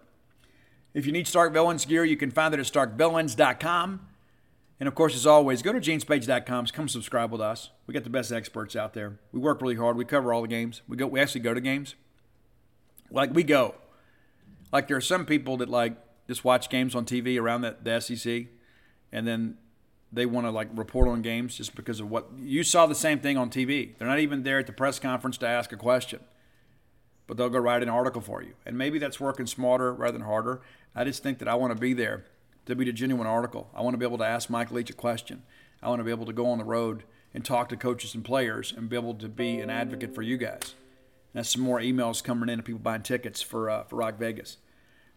If you need Stark Villains gear, you can find it at starkvillains.com. And of course, as always, go to genespage.com. Come subscribe with us. We got the best experts out there. We work really hard. We cover all the games. We go. We actually go to games. Like we go. Like there are some people that like just watch games on TV around the, the SEC and then they want to like report on games just because of what you saw the same thing on TV. They're not even there at the press conference to ask a question, but they'll go write an article for you. And maybe that's working smarter rather than harder. I just think that I want to be there to be the genuine article. I want to be able to ask Mike Leach a question. I want to be able to go on the road and talk to coaches and players and be able to be an advocate for you guys. And that's some more emails coming in of people buying tickets for uh, for Rock Vegas.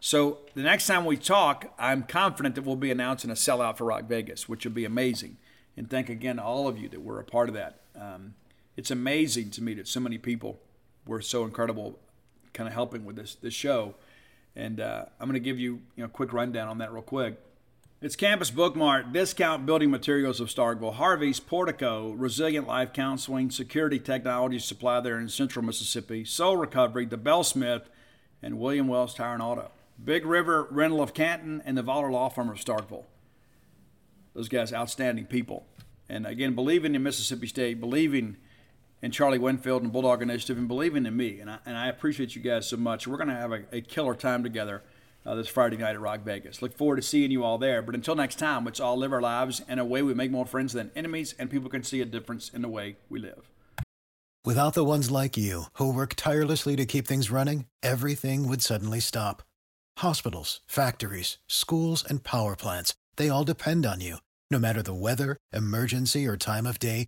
So the next time we talk, I'm confident that we'll be announcing a sellout for Rock Vegas, which will be amazing. And thank again to all of you that were a part of that. Um, it's amazing to me that so many people were so incredible, kind of helping with this this show. And uh, I'm going to give you, you know, a quick rundown on that real quick. It's Campus Bookmart, Discount Building Materials of Starkville, Harvey's, Portico, Resilient Life Counseling, Security Technology Supply there in Central Mississippi, Soul Recovery, The Bell Smith, and William Wells Tire and Auto. Big River Rental of Canton, and the Voller Law Firm of Starkville. Those guys, outstanding people. And again, believing in Mississippi State, believing in Charlie Winfield and Bulldog Initiative, and believing in me. And I, and I appreciate you guys so much. We're going to have a, a, killer time together uh, this Friday night at Rock Vegas. Look forward to seeing you all there. But until next time, let's all live our lives in a way we make more friends than enemies, and people can see a difference in the way we live. Without the ones like you, who work tirelessly to keep things running, everything would suddenly stop Hospitals, factories, schools, and power plants, they all depend on you. No matter the weather, emergency, or time of day,